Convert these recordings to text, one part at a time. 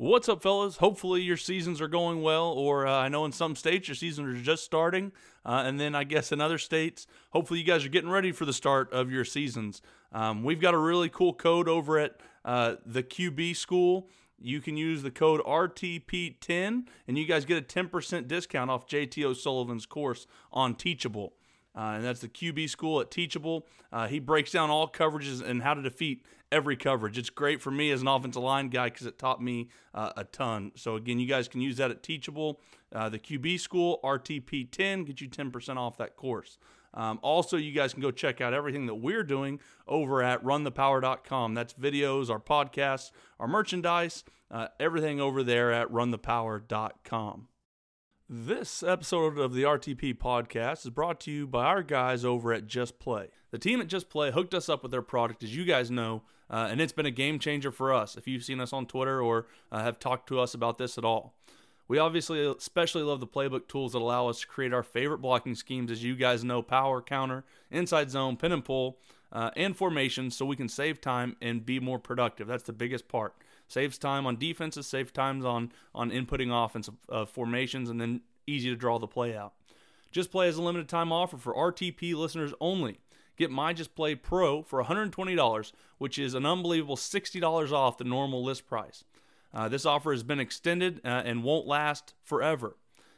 What's up, fellas? Hopefully, your seasons are going well, or uh, I know in some states your seasons are just starting, uh, and then I guess in other states, hopefully, you guys are getting ready for the start of your seasons. Um, we've got a really cool code over at uh, the QB School. You can use the code RTP10, and you guys get a 10% discount off JT O'Sullivan's course on Teachable. Uh, and that's the QB school at Teachable. Uh, he breaks down all coverages and how to defeat every coverage. It's great for me as an offensive line guy because it taught me uh, a ton. So, again, you guys can use that at Teachable. Uh, the QB school, RTP10, get you 10% off that course. Um, also, you guys can go check out everything that we're doing over at runthepower.com. That's videos, our podcasts, our merchandise, uh, everything over there at runthepower.com. This episode of the RTP podcast is brought to you by our guys over at Just Play. The team at Just Play hooked us up with their product, as you guys know, uh, and it's been a game changer for us. If you've seen us on Twitter or uh, have talked to us about this at all, we obviously especially love the playbook tools that allow us to create our favorite blocking schemes, as you guys know power, counter, inside zone, pin and pull, uh, and formations, so we can save time and be more productive. That's the biggest part saves time on defenses, saves times on on inputting offensive uh, formations, and then easy to draw the play out. Just Play has a limited time offer for RTP listeners only. Get My Just Play Pro for $120, which is an unbelievable $60 off the normal list price. Uh, this offer has been extended uh, and won't last forever.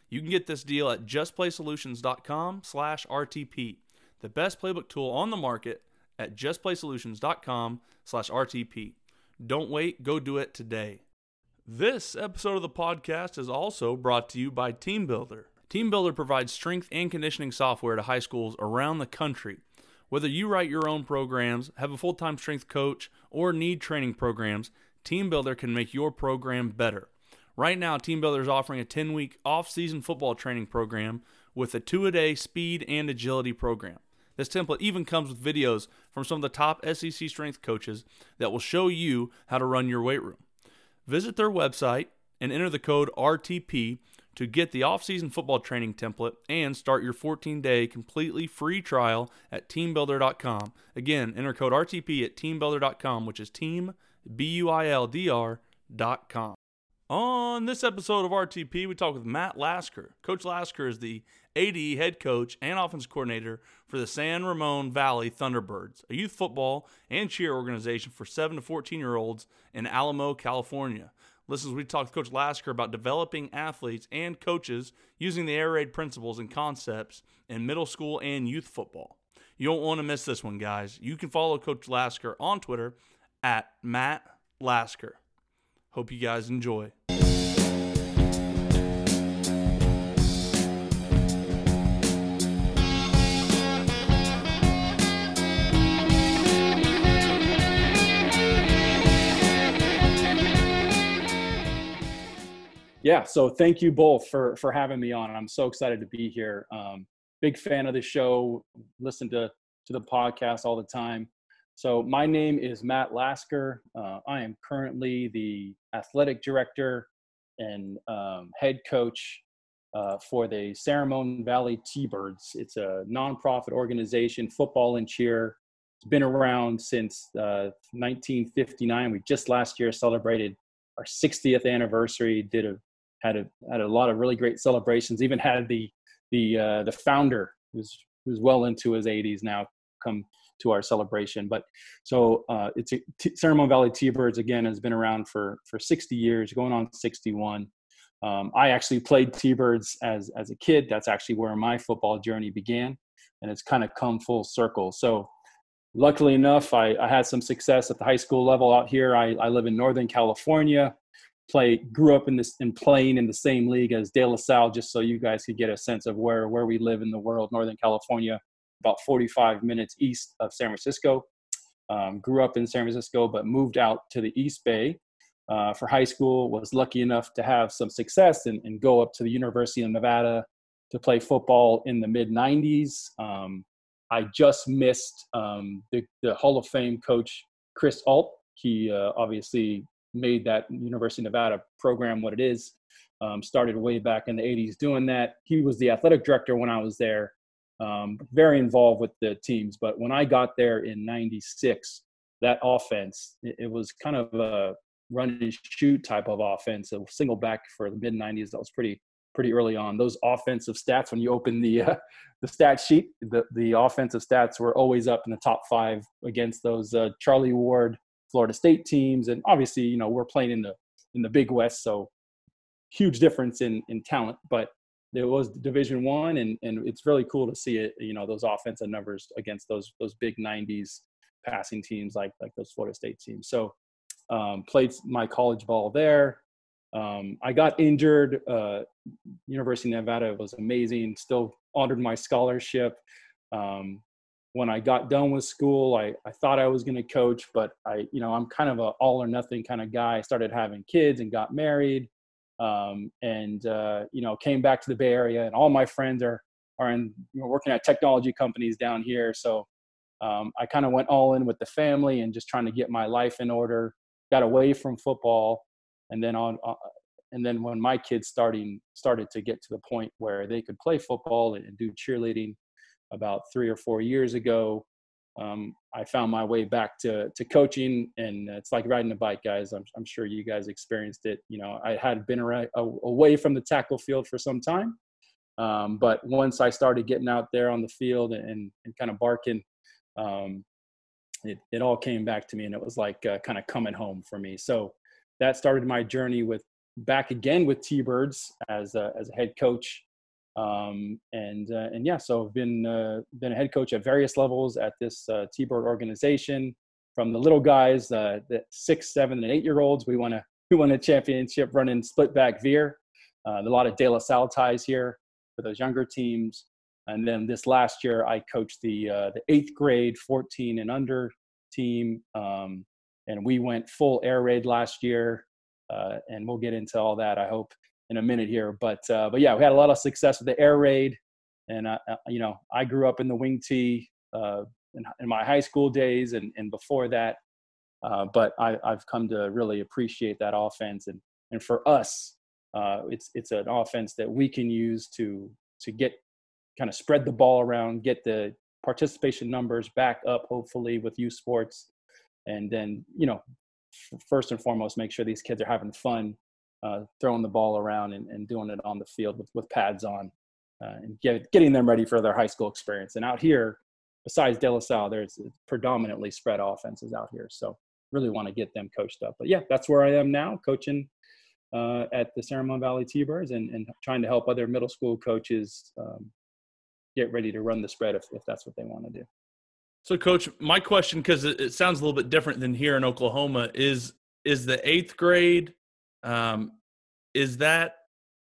You can get this deal at justplaysolutions.com slash RTP, the best playbook tool on the market at justplaysolutions.com slash RTP. Don't wait, go do it today. This episode of the podcast is also brought to you by TeamBuildr. Team Builder provides strength and conditioning software to high schools around the country. Whether you write your own programs, have a full time strength coach, or need training programs, TeamBuildr can make your program better. Right now, TeamBuildr is offering a 10 week off season football training program with a two a day speed and agility program. This template even comes with videos from some of the top SEC strength coaches that will show you how to run your weight room. Visit their website and enter the code RTP to get the off-season football training template and start your 14-day completely free trial at teambuildr.com. Again, enter code RTP at teambuildr.com, which is team b u i l d r.com. On this episode of RTP, we talk with Matt Lasker. Coach Lasker is the AD head coach and offense coordinator for the San Ramon Valley Thunderbirds, a youth football and cheer organization for 7 to 14 year olds in Alamo, California. Listen, we talked to Coach Lasker about developing athletes and coaches using the air raid principles and concepts in middle school and youth football. You don't want to miss this one, guys. You can follow Coach Lasker on Twitter at Matt Lasker. Hope you guys enjoy. Yeah, so thank you both for for having me on. I'm so excited to be here. Um, big fan of the show. Listen to to the podcast all the time. So my name is Matt Lasker. Uh, I am currently the athletic director and um, head coach uh, for the San Valley T-Birds. It's a nonprofit organization, football and cheer. It's been around since uh, 1959. We just last year celebrated our 60th anniversary. Did a had a had a lot of really great celebrations. Even had the the uh, the founder who's who's well into his 80s now come to our celebration. But so uh, it's a, T- Ramon Valley T-Birds again has been around for for 60 years, going on 61. Um, I actually played T-Birds as as a kid. That's actually where my football journey began, and it's kind of come full circle. So luckily enough, I, I, had some success at the high school level out here. I, I live in Northern California play grew up in this and playing in the same league as De La Salle, just so you guys could get a sense of where where we live in the world. Northern California, about 45 minutes east of San Francisco. Um, grew up in San Francisco, but moved out to the East Bay uh, for high school. Was lucky enough to have some success and, and go up to the University of Nevada to play football in the mid 90s. Um, I just missed um, the, the Hall of Fame coach Chris Ault. He uh, obviously made that University of Nevada program what it is. Um, started way back in the 80s doing that. He was the athletic director when I was there, um, very involved with the teams. But when I got there in 96, that offense, it, it was kind of a, run and shoot type of offense, a single back for the mid 90s. That was pretty pretty early on. Those offensive stats, when you open the uh, the stat sheet, the the offensive stats were always up in the top five against those uh, Charlie Ward Florida State teams, and obviously, you know, we're playing in the in the Big West, so huge difference in in talent, but there was division one and and it's really cool to see it you know those offensive numbers against those those big 90s passing teams like like those florida state teams. So um, played my college ball there. Um, i got injured uh, university of nevada was amazing still honored my scholarship. Um, when i got done with school i, I thought i was going to coach but i you know i'm kind of a all or nothing kind of guy I started having kids and got married um, and uh, you know came back to the Bay Area, and all my friends are are in you know, working at technology companies down here. So um, I kind of went all in with the family and just trying to get my life in order. Got away from football, and then on. Uh, and then when my kids starting started to get to the point where they could play football and, and do cheerleading about three or four years ago um, I found my way back to to coaching, and it's like riding a bike, guys. I'm, I'm sure you guys experienced it. You know, I had been around, away from the tackle field for some time, um, but once I started getting out there on the field and, and kind of barking, um, it, it all came back to me, and it was like uh, kind of coming home for me. So that started my journey with back again with T-Birds as a, as a head coach um, and uh, and yeah, so I've been uh, been a head coach at various levels at this uh, T-Bird organization. From the little guys, uh, the six, seven, and eight year olds, we won a we won a championship running split back veer. Uh, a lot of De La Salle ties here for those younger teams. And then this last year, I coached the uh, the eighth grade, 14 and under team, um, and we went full air raid last year. And we'll get into all that. I hope in a minute here. But uh, but yeah, we had a lot of success with the air raid, and uh, uh you know I grew up in the wing tee uh, in, in, my high school days and and before that. Uh, but I, I've come to really appreciate that offense, and and for us, uh, it's it's an offense that we can use to to get kind of spread the ball around, get the participation numbers back up, hopefully with youth sports, and then you know first and foremost make sure these kids are having fun uh, throwing the ball around and, and, doing it on the field with, with pads on uh, and get, getting them ready for their high school experience. And out here, besides De La Salle, there's predominantly spread offenses out here. So really want to get them coached up. But yeah, that's where I am now, coaching uh, at the San Ramon Valley T-Birds and, and trying to help other middle school coaches um, get ready to run the spread if, if that's what they want to do. So, Coach, my question, because it, it sounds a little bit different than here in Oklahoma, is is the eighth grade um, is that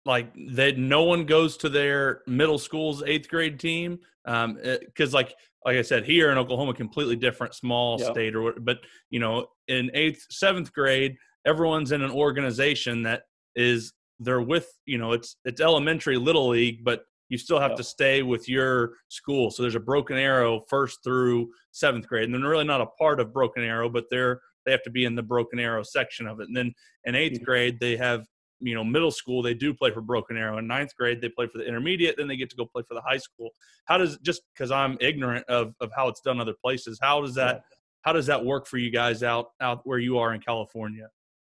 like that no one goes to their middle school's eighth grade team? Um, because eh, like like I said, here in Oklahoma, completely different, small yep. state, or but you know, in eighth, seventh grade, everyone's in an organization that is they're with you know it's it's elementary little league, but you still have yep. to stay with your school. So there's a Broken Arrow first through seventh grade, and they're really not a part of Broken Arrow, but they're they have to be in the Broken Arrow section of it. And then in eighth mm-hmm. grade, they have you know middle school they do play for broken arrow in ninth grade they play for the intermediate then they get to go play for the high school how does just because i'm ignorant of, of how it's done other places how does that how does that work for you guys out out where you are in california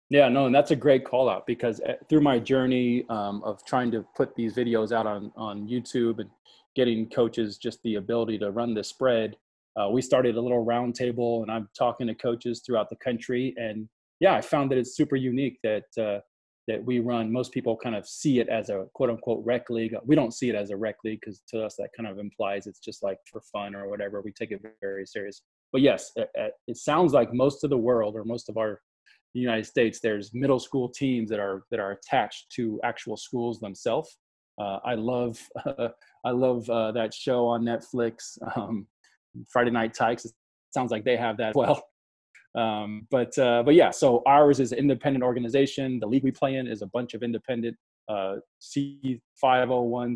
yeah no and that's a great call out because eh, through my journey um, of trying to put these videos out on on youtube and getting coaches just the ability to run the spread uh, we started a little roundtable and i'm talking to coaches throughout the country. And yeah i found that it's super unique that uh, that we run most people kind of see it as a quote unquote rec league. We don't see it as a rec league because to us that kind of implies it's just like for fun or whatever. We take it very serious. But yes it, it sounds like most of the world or most of our united states there's middle school teams that are that are attached to actual schools themselves. Uh, i love uh, i love uh, that show on netflix. Um, Friday Night Tykes. It sounds like they have that as well. Um, but uh, but yeah, so ours is an independent organization. The league we play in is a bunch of independent uh, C501,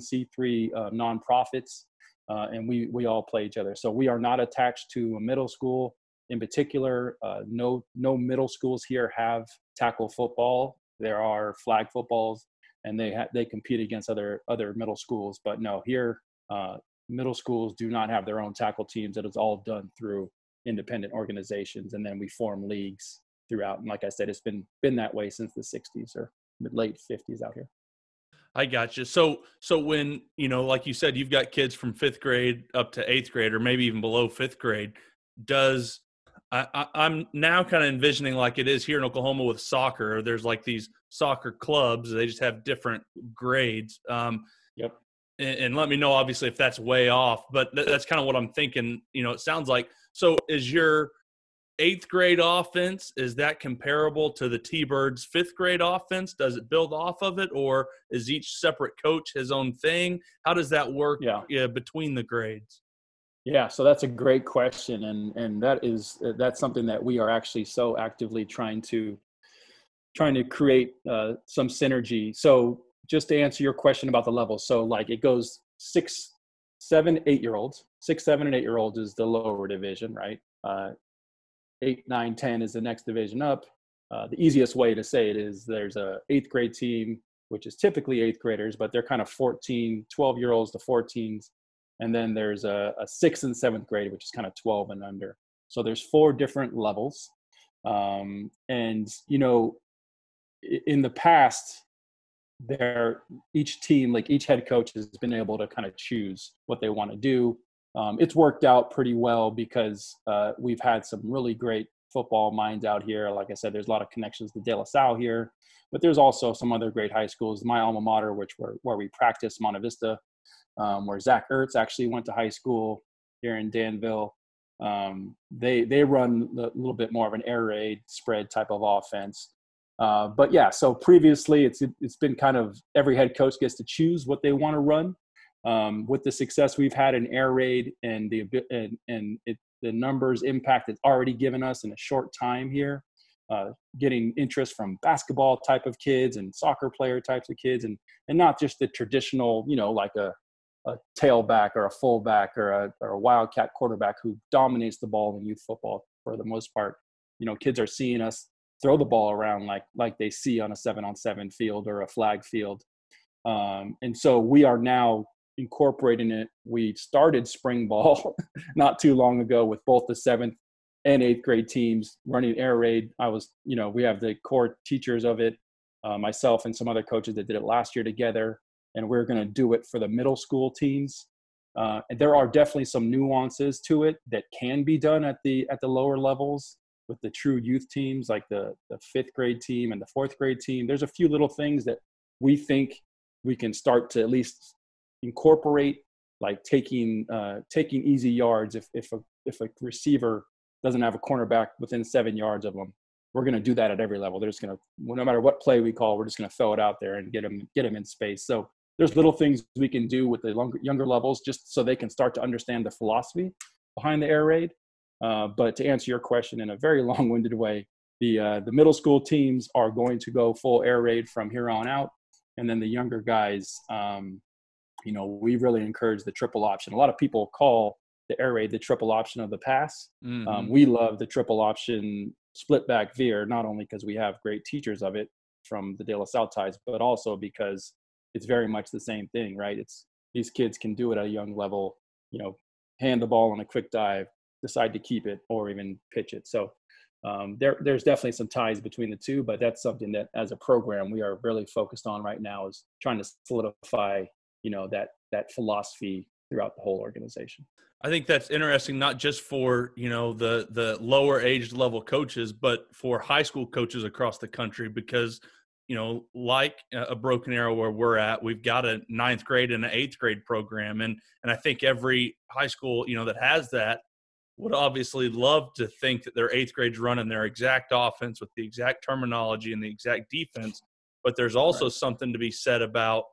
C3 uh, nonprofits, uh, and we we all play each other. So we are not attached to a middle school in particular. Uh, no no middle schools here have tackle football. There are flag footballs, and they ha- they compete against other other middle schools. But no, here uh, middle schools do not have their own tackle teams. It is all done through independent organizations, and then we form leagues throughout. And like I said, it's been been that way since the 60s or mid late 50s out here. I got you. So, so when you know, like you said, you've got kids from fifth grade up to eighth grade, or maybe even below fifth grade. Does I, am now kind of envisioning like it is here in Oklahoma with soccer. There's like these soccer clubs. They just have different grades. Um, yep. And, and, let me know, obviously, if that's way off. But th- that's kind of what I'm thinking. You know, it sounds like. So, is your eighth grade offense is that comparable to the T-Birds fifth grade offense? Does it build off of it, or is each separate coach his own thing? How does that work yeah. Yeah, between the grades? Yeah, so that's a great question, and and that is that's something that we are actually so actively trying to trying to create uh, some synergy. So just to answer your question about the levels, so like it goes six, seven, eight year olds, six, seven, and eight year olds is the lower division, right? Uh, eight, nine, ten is the next division up. Uh, the easiest way to say it is there's a eighth grade team, which is typically eighth graders, but they're kind of 14, 12 year olds to 14s. And then there's a, a sixth and seventh grade, which is kind of 12 and under. So there's four different levels. Um, and, you know, in the past, there each team, like each head coach has been able to kind of choose what they want to do um, it's worked out pretty well because uh, we've had some really great football minds out here. Like I said, there's a lot of connections to De La Salle here, but there's also some other great high schools. My alma mater, which were, where we practice, Monte Vista, um, where Zach Ertz actually went to high school here in Danville. Um, they they run a little bit more of an air raid spread type of offense. Uh, but yeah, so previously it's it's been kind of every head coach gets to choose what they want to run. Um, with the success we've had in air raid and the and, and it, the numbers impact it's already given us in a short time here uh, getting interest from basketball type of kids and soccer player types of kids and and not just the traditional you know like a a tailback or a fullback or a, or a wildcat quarterback who dominates the ball in youth football for the most part. You know kids are seeing us throw the ball around like like they see on a seven on seven field or a flag field um, and so we are now incorporating it. We started spring ball not too long ago with both the seventh and eighth grade teams running air raid. I was, you know, we have the core teachers of it, uh, myself and some other coaches that did it last year together, and we're going to do it for the middle school teams. Uh, and there are definitely some nuances to it that can be done at the at the lower levels with the true youth teams, like the the fifth grade team and the fourth grade team. There's a few little things that we think we can start to at least incorporate like taking uh, taking easy yards if if a if a receiver doesn't have a cornerback within seven yards of them. We're going to do that at every level. They're just going to no matter what play we call, we're just going to throw it out there and get them get them in space. So there's little things we can do with the longer, younger levels just so they can start to understand the philosophy behind the air raid. Uh, but to answer your question in a very long-winded way, the uh, the middle school teams are going to go full air raid from here on out, and then the younger guys um, you know, we really encourage the triple option. A lot of people call the air raid the triple option of the pass. Um, mm-hmm. Um, we love the triple option split back veer, not only because we have great teachers of it from the De La Salle Tides, but also because it's very much the same thing, right? It's these kids can do it at a young level, you know, hand the ball on a quick dive, decide to keep it, or even pitch it. So um, there, there's definitely some ties between the two, but that's something that as a program we are really focused on right now is trying to solidify you know that that philosophy throughout the whole organization i think that's interesting not just for you know the the lower age level coaches but for high school coaches across the country because you know like a broken arrow where we're at we've got a ninth grade and an eighth grade program and and i think every high school you know that has that would obviously love to think that their eighth grade's running their exact offense with the exact terminology and the exact defense but there's also right. something to be said about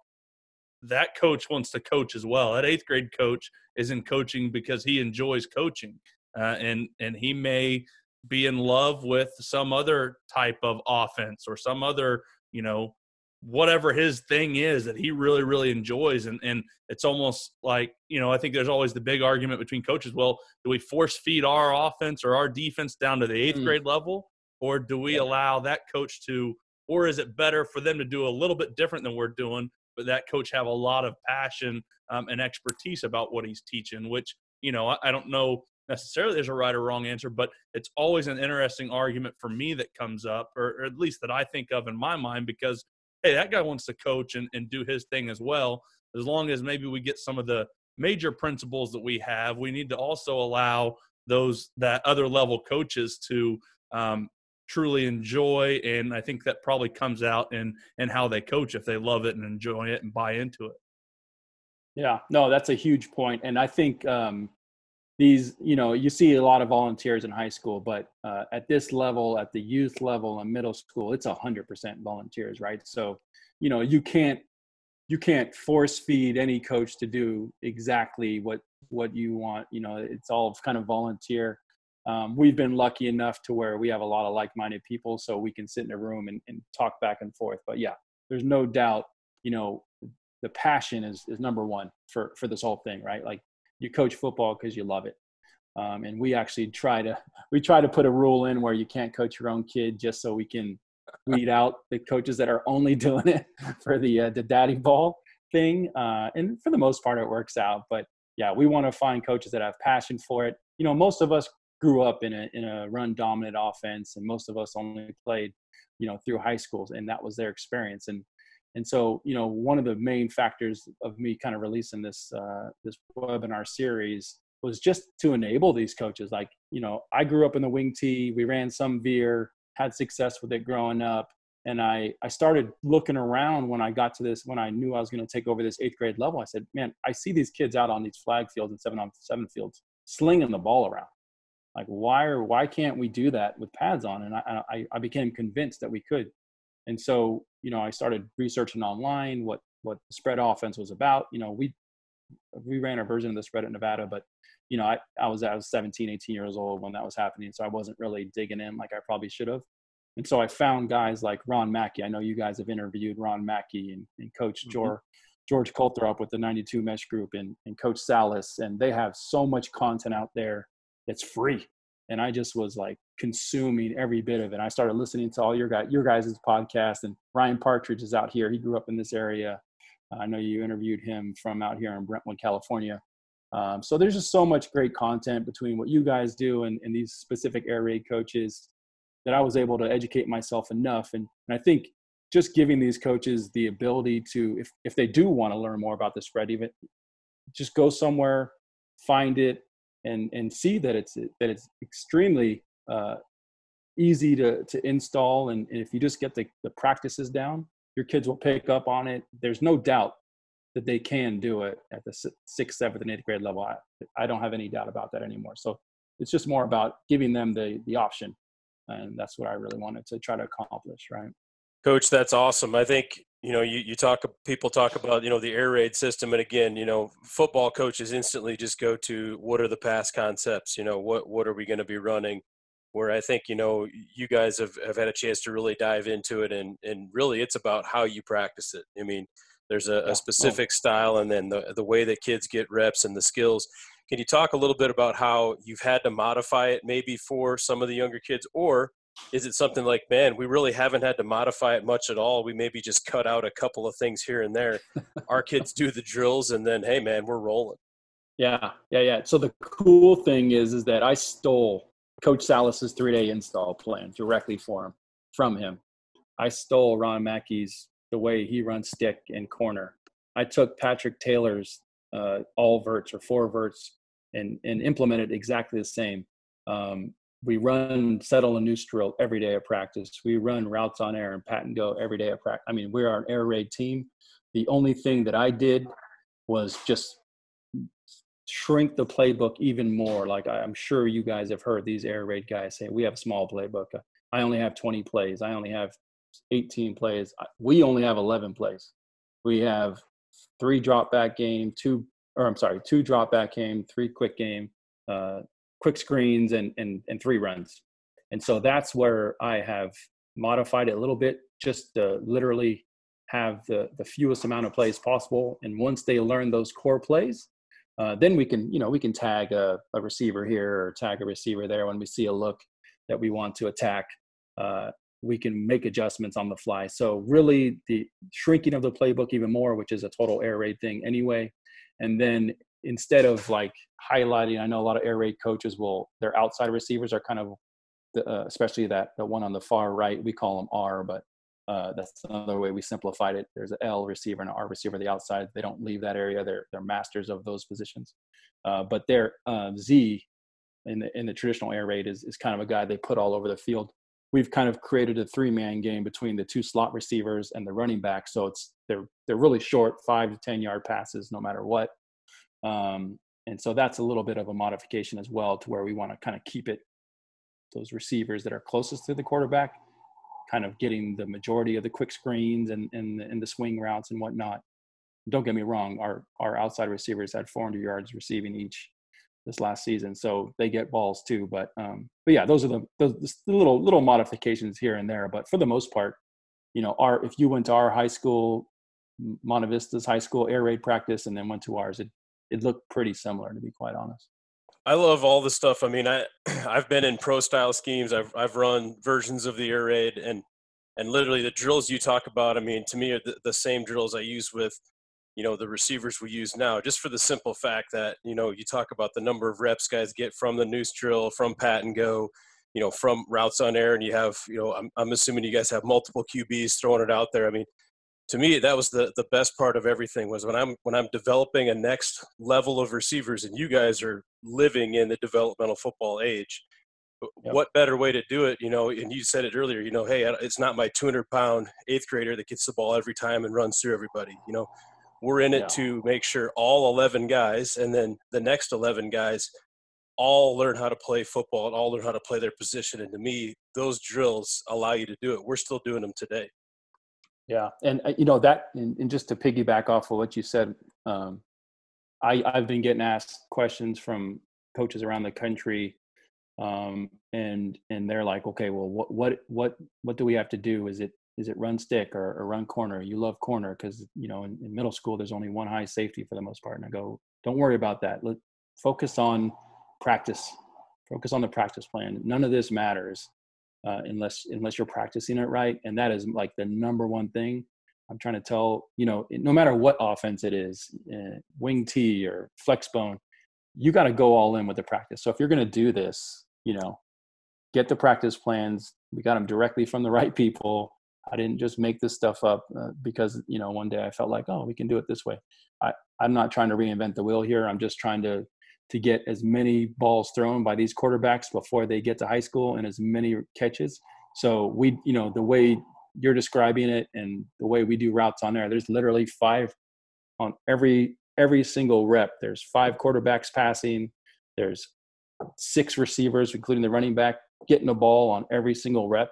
that coach wants to coach as well. That eighth grade coach is in coaching because he enjoys coaching, uh, and and he may be in love with some other type of offense or some other you know whatever his thing is that he really really enjoys. And and it's almost like you know i think there's always the big argument between coaches well do we force feed our offense or our defense down to the eighth mm. grade level? Or do we allow that coach to or is it better for them to do a little bit different than we're doing but that coach have a lot of passion um, and expertise about what he's teaching, which, you know, I, I don't know necessarily there's a right or wrong answer, but it's always an interesting argument for me that comes up, or, or at least that I think of in my mind, because hey, that guy wants to coach and, and do his thing as well. As long as maybe we get some of the major principles that we have, we need to also allow those that other level coaches to um, truly enjoy and i think that probably comes out in in how they coach if they love it and enjoy it and buy into it yeah no that's a huge point and i think um these you know you see a lot of volunteers in high school but uh, at this level at the youth level and middle school it's 100% volunteers right? So you know you can't you can't force feed any coach to do exactly what what you want you know it's all kind of volunteer. Um, we've been lucky enough to where we have a lot of like-minded people so we can sit in a room and, and talk back and forth but yeah there's no doubt you know the passion is, is number one for for this whole thing right? Like you coach football because you love it. Um, and we actually try to we try to put a rule in where you can't coach your own kid just so we can weed out the coaches that are only doing it for the uh, the daddy ball thing uh, and for the most part it works out. But yeah we want to find coaches that have passion for it. You know most of us grew up in a in a run dominant offense, and most of us only played, you know, through high schools, and that was their experience. And and so, you know, one of the main factors of me kind of releasing this uh, this webinar series was just to enable these coaches. Like, you know, I grew up in the wing tee. We ran some veer, had success with it growing up, and I I started looking around when I got to this when I knew I was going to take over this eighth grade level. I said, man, I see these kids out on these flag fields and seven on seven fields slinging the ball around like why or why can't we do that with pads on and I, I, I became convinced that we could and so you know i started researching online what what the spread offense was about you know we we ran a version of the spread at nevada but you know i, I was i was 17 18 years old when that was happening so i wasn't really digging in like i probably should have. And so i found guys like ron mackey. I know you guys have interviewed ron mackey and, and coach mm-hmm. george george up with the 92 mesh group and, and coach salas and they have so much content out there it's free and i just was like consuming every bit of it. I started listening to all your guys your guys' podcast and ryan partridge is out here. He grew up in this area. I know you interviewed him from out here in brentwood california. Um, so there's just so much great content between what you guys do and, and these specific air raid coaches that i was able to educate myself enough. And, and i think just giving these coaches the ability to if, if they do want to learn more about the spread even just go somewhere find it and and see that it's that it's extremely uh, easy to to install. And, and if you just get the, the practices down your kids will pick up on it. There's no doubt that they can do it at the sixth seventh and eighth grade level. I, I don't have any doubt about that anymore. So it's just more about giving them the the option. And that's what i really wanted to try to accomplish right coach that's awesome i think you know, you, you talk, people talk about, you know, the air raid system. And again, you know, football coaches instantly just go to what are the past concepts? You know, what, what are we going to be running? Where I think, you know, you guys have, have had a chance to really dive into it and, and really it's about how you practice it. I mean, there's a, a specific style and then the, the way that kids get reps and the skills. Can you talk a little bit about how you've had to modify it maybe for some of the younger kids or is it something like man we really haven't had to modify it much at all. We maybe just cut out a couple of things here and there. Our kids do the drills and then hey man we're rolling. Yeah yeah yeah. So the cool thing is is that i stole coach salas's three day install plan directly for him from him. I stole ron mackey's the way he runs stick and corner. I took patrick taylor's uh, all verts or four verts and and implemented exactly the same um, we run settle and drill every day of practice. We run routes on air and pat and go every day of practice. I mean, we're an air raid team. The only thing that I did was just shrink the playbook even more. Like I'm sure you guys have heard these air raid guys say, we have a small playbook. I only have 20 plays. I only have 18 plays. We only have 11 plays. We have three drop back game, two, or I'm sorry, two drop back game, three quick game, uh, quick screens and, and, and three runs. And so that's where I have modified it a little bit, just to literally have the, the fewest amount of plays possible. And once they learn those core plays, uh, then we can, you know, we can tag a, a, receiver here or tag a receiver there when we see a look that we want to attack. Uh, we can make adjustments on the fly. So really, the shrinking of the playbook even more, which is a total air raid thing anyway, and then instead of like highlighting, I know a lot of air raid coaches will their outside receivers are kind of, the, uh, especially that the one on the far right, we call them R, but uh, that's another way we simplified it. There's an L receiver and an R receiver the outside. They don't leave that area. They're they're masters of those positions. Uh, but their uh, Z in the in the traditional air raid is is kind of a guy they put all over the field. We've kind of created a three man game between the two slot receivers and the running back. So it's they're they're really short, five to ten yard passes, no matter what. Um, and so that's a little bit of a modification as well, to where we want to kind of keep it those receivers that are closest to the quarterback kind of getting the majority of the quick screens and, and, and the swing routes and whatnot. Don't get me wrong, our, our outside receivers had 400 yards receiving each this last season, so they get balls too. But um, but yeah, those are the, those, the little little modifications here and there. But for the most part, you know, our if you went to our high school, Monte Vista's high school air raid practice, and then went to ours, it it looked pretty similar to be quite honest. I love all the stuff. I mean, I I've been in pro style schemes. I've I've run versions of the air raid, and and literally the drills you talk about. I mean, to me, are the, the same drills I use with, you know, the receivers we use now. Just for the simple fact that you know you talk about the number of reps guys get from the noose drill, from pat and go, you know, from routes on air, and you have you know I'm I'm assuming you guys have multiple QBs throwing it out there. I mean, to me that was the the best part of everything was when i'm when i'm developing a next level of receivers and you guys are living in the developmental football age uh, yep. what better way to do it you know and you said it earlier you know hey it's not my 200 pound eighth grader that gets the ball every time and runs through everybody you know we're in it yeah. to make sure all 11 guys and then the next 11 guys all learn how to play football and all learn how to play their position and to me those drills allow you to do it we're still doing them today yeah, and uh, you know that, and, and, just to piggyback off of what you said, um, I I've been getting asked questions from coaches around the country, um, and and they're like, okay, well, what what what what do we have to do? Is it is it run stick or, or run corner? You love corner because you know in, in, middle school there's only one high safety for the most part, and I go, don't worry about that. Let focus on practice. Focus on the practice plan. None of this matters uh, unless unless you're practicing it right and that is like the number one thing i'm trying to tell you know no matter what offense it is uh, wing t or flex bone you got to go all in with the practice. So if you're going to do this you know get the practice plans we got them directly from the right people. I didn't just make this stuff up uh, because you know one day i felt like oh we can do it this way. I i'm not trying to reinvent the wheel here. I'm just trying to to get as many balls thrown by these quarterbacks before they get to high school and as many catches. So we, you know, the way you're describing it and the way we do routes on there, there's literally five on every every single rep. There's five quarterbacks passing. There's six receivers, including the running back, getting the ball on every single rep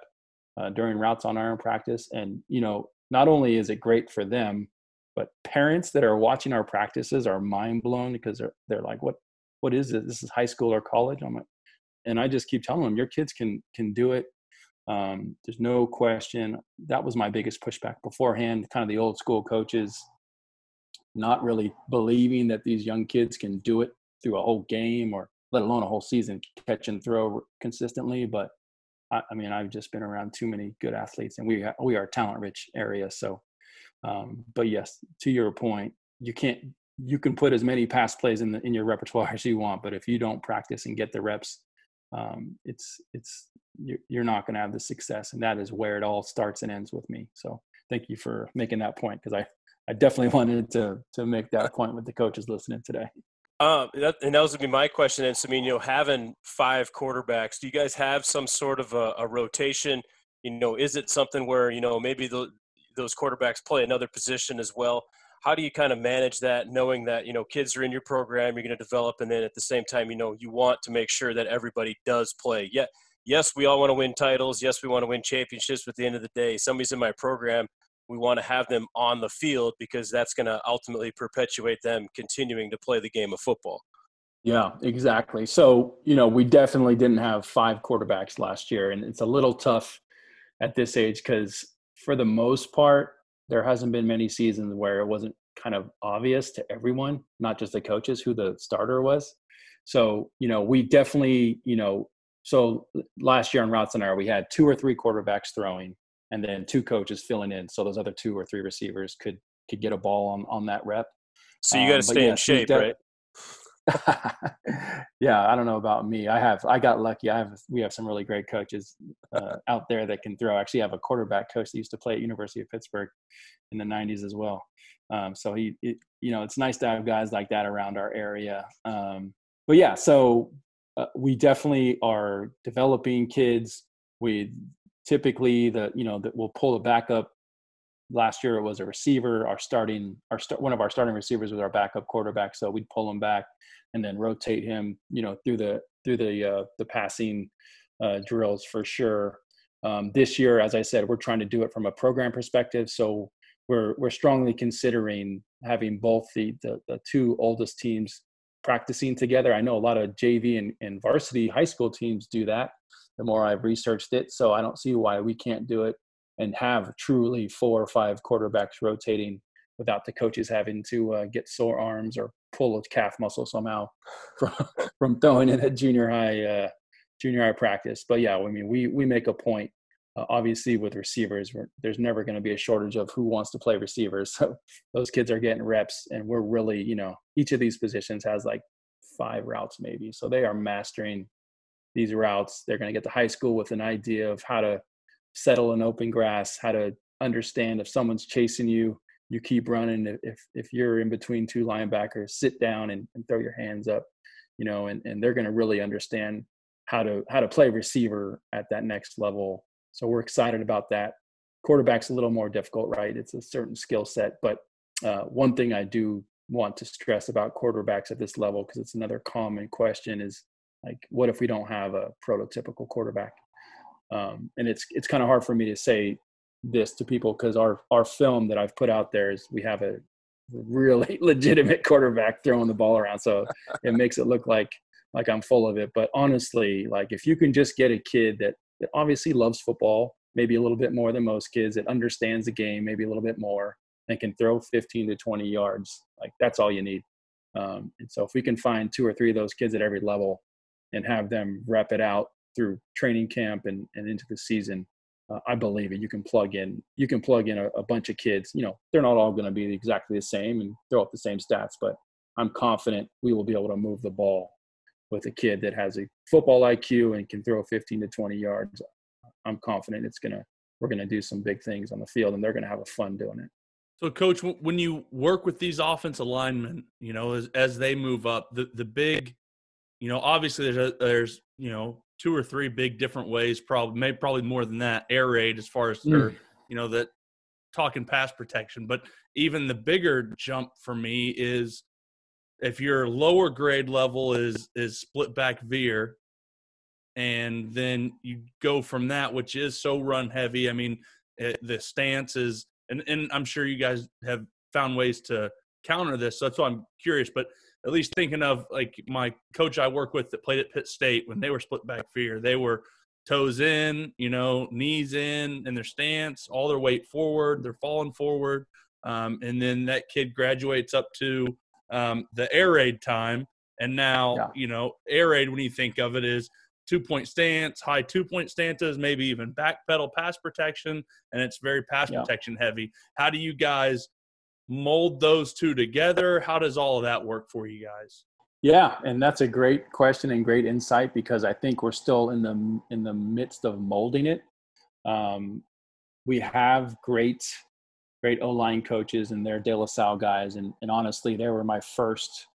uh, during routes on air practice. And you know, not only is it great for them, but parents that are watching our practices are mind blown because they're they're like, what what is it? This is high school or college. I'm like, and I just keep telling them, your kids can can do it. Um, there's no question. That was my biggest pushback beforehand. Kind of the old school coaches not really believing that these young kids can do it through a whole game or let alone a whole season catch and throw consistently. But I, I mean, I've just been around too many good athletes, and we we are a talent rich area. So, um, but yes, to your point, you can't you can put as many pass plays in the, in your repertoire as you want, but if you don't practice and get the reps, um, it's it's you're, not going to have the success, and that is where it all starts and ends with me. So thank you for making that point because I I definitely wanted to to make that point with the coaches listening today. Um, that, and that was gonna be my question. And so, I mean, you know, having five quarterbacks, do you guys have some sort of a, a rotation? You know, is it something where you know maybe the, those quarterbacks play another position as well? How do you kind of manage that knowing that you know kids are in your program you're going to develop and then at the same time you know you want to make sure that everybody does play? Yeah yes we all want to win titles. Yes we want to win championships but at the end of the day somebody's in my program we want to have them on the field because that's going to ultimately perpetuate them continuing to play the game of football. Yeah exactly. So you know we definitely didn't have five quarterbacks last year and it's a little tough at this age because for the most part there hasn't been many seasons where it wasn't kind of obvious to everyone, not just the coaches, who the starter was. So, you know, we definitely, you know, so last year on Routes on Air, we had two or three quarterbacks throwing and then two coaches filling in. So those other two or three receivers could could get a ball on, on that rep. So you got to um, stay in shape, de- right? yeah, I don't know about me. I have I got lucky. I have we have some really great coaches uh, out there that can throw. Actually, have a quarterback coach that used to play at University of Pittsburgh in the '90s as well. Um, so he, it, you know, it's nice to have guys like that around our area. Um, but yeah, so uh, we definitely are developing kids. We typically the you know that we'll pull a backup last year it was a receiver. Our starting, our one of our starting receivers was our backup quarterback, so we'd pull him back and then rotate him, you know, through the through the uh, the passing uh, drills for sure. Um, this year, as I said, we're trying to do it from a program perspective, so we're we're strongly considering having both the the, the two oldest teams practicing together. I know a lot of JV and, and varsity high school teams do that. The more I've researched it, so I don't see why we can't do it and have truly four or five quarterbacks rotating without the coaches having to uh, get sore arms or pull a calf muscle somehow from, from throwing in a junior high uh, junior high practice. But yeah, I mean, we we make a point. Uh, obviously, with receivers, there's never going to be a shortage of who wants to play receivers. So those kids are getting reps, and we're really, you know, each of these positions has like five routes maybe. So they are mastering these routes. They're going to get to high school with an idea of how to settle in open grass, how to understand if someone's chasing you, you keep running. If if you're in between two linebackers, sit down and, and throw your hands up, you know, and, and they're going to really understand how to how to play receiver at that next level. So we're excited about that. Quarterback's a little more difficult, right? It's a certain skill set, but uh, one thing I do want to stress about quarterbacks at this level because it's another common question is like, what if we don't have a prototypical quarterback? um, and it's it's kind of hard for me to say this to people because our our film that I've put out there is we have a really legitimate quarterback throwing the ball around, so it makes it look like like I'm full of it. But honestly, like if you can just get a kid that that obviously loves football, maybe a little bit more than most kids, that understands the game maybe a little bit more, and can throw 15 to 20 yards, like that's all you need. Um, and so if we can find two or three of those kids at every level and have them rep it out through training camp and, and into the season, uh, I believe it. You can plug in, you can plug in a, a bunch of kids. You know, they're not all going to be exactly the same and throw up the same stats, but I'm confident we will be able to move the ball with a kid that has a football IQ and can throw 15 to 20 yards. I'm confident it's gonna we're gonna do some big things on the field and they're gonna have a fun doing it. So, coach, when you work with these offensive linemen, you know, as as they move up, the the big, you know, obviously there's a, there's you know two or three big different ways, probably maybe probably more than that, air raid as far as mm. their, you know, that talking pass protection. But even the bigger jump for me is if your lower grade level is is split back veer, and then you go from that, which is so run heavy. I mean, it, eh, the stance is, and and I'm sure you guys have found ways to counter this. So that's why I'm curious, but at least thinking of like my coach I work with that played at Pitt State when they were split back veer, they were toes in, you know, knees in in their stance, all their weight forward, they're falling forward. Um, and then that kid graduates up to um, the air raid time. And now, yeah. you know, air raid, when you think of it, is two point stance, high two point stances, maybe even back pedal pass protection, and it's very pass yeah. protection heavy. How do you guys mold those two together? How does all of that work for you guys? Yeah, and that's a great question and great insight because I think we're still in the in the midst of molding it. Um, we have great great O line coaches and they're De La Salle guys, and, and honestly, they were my first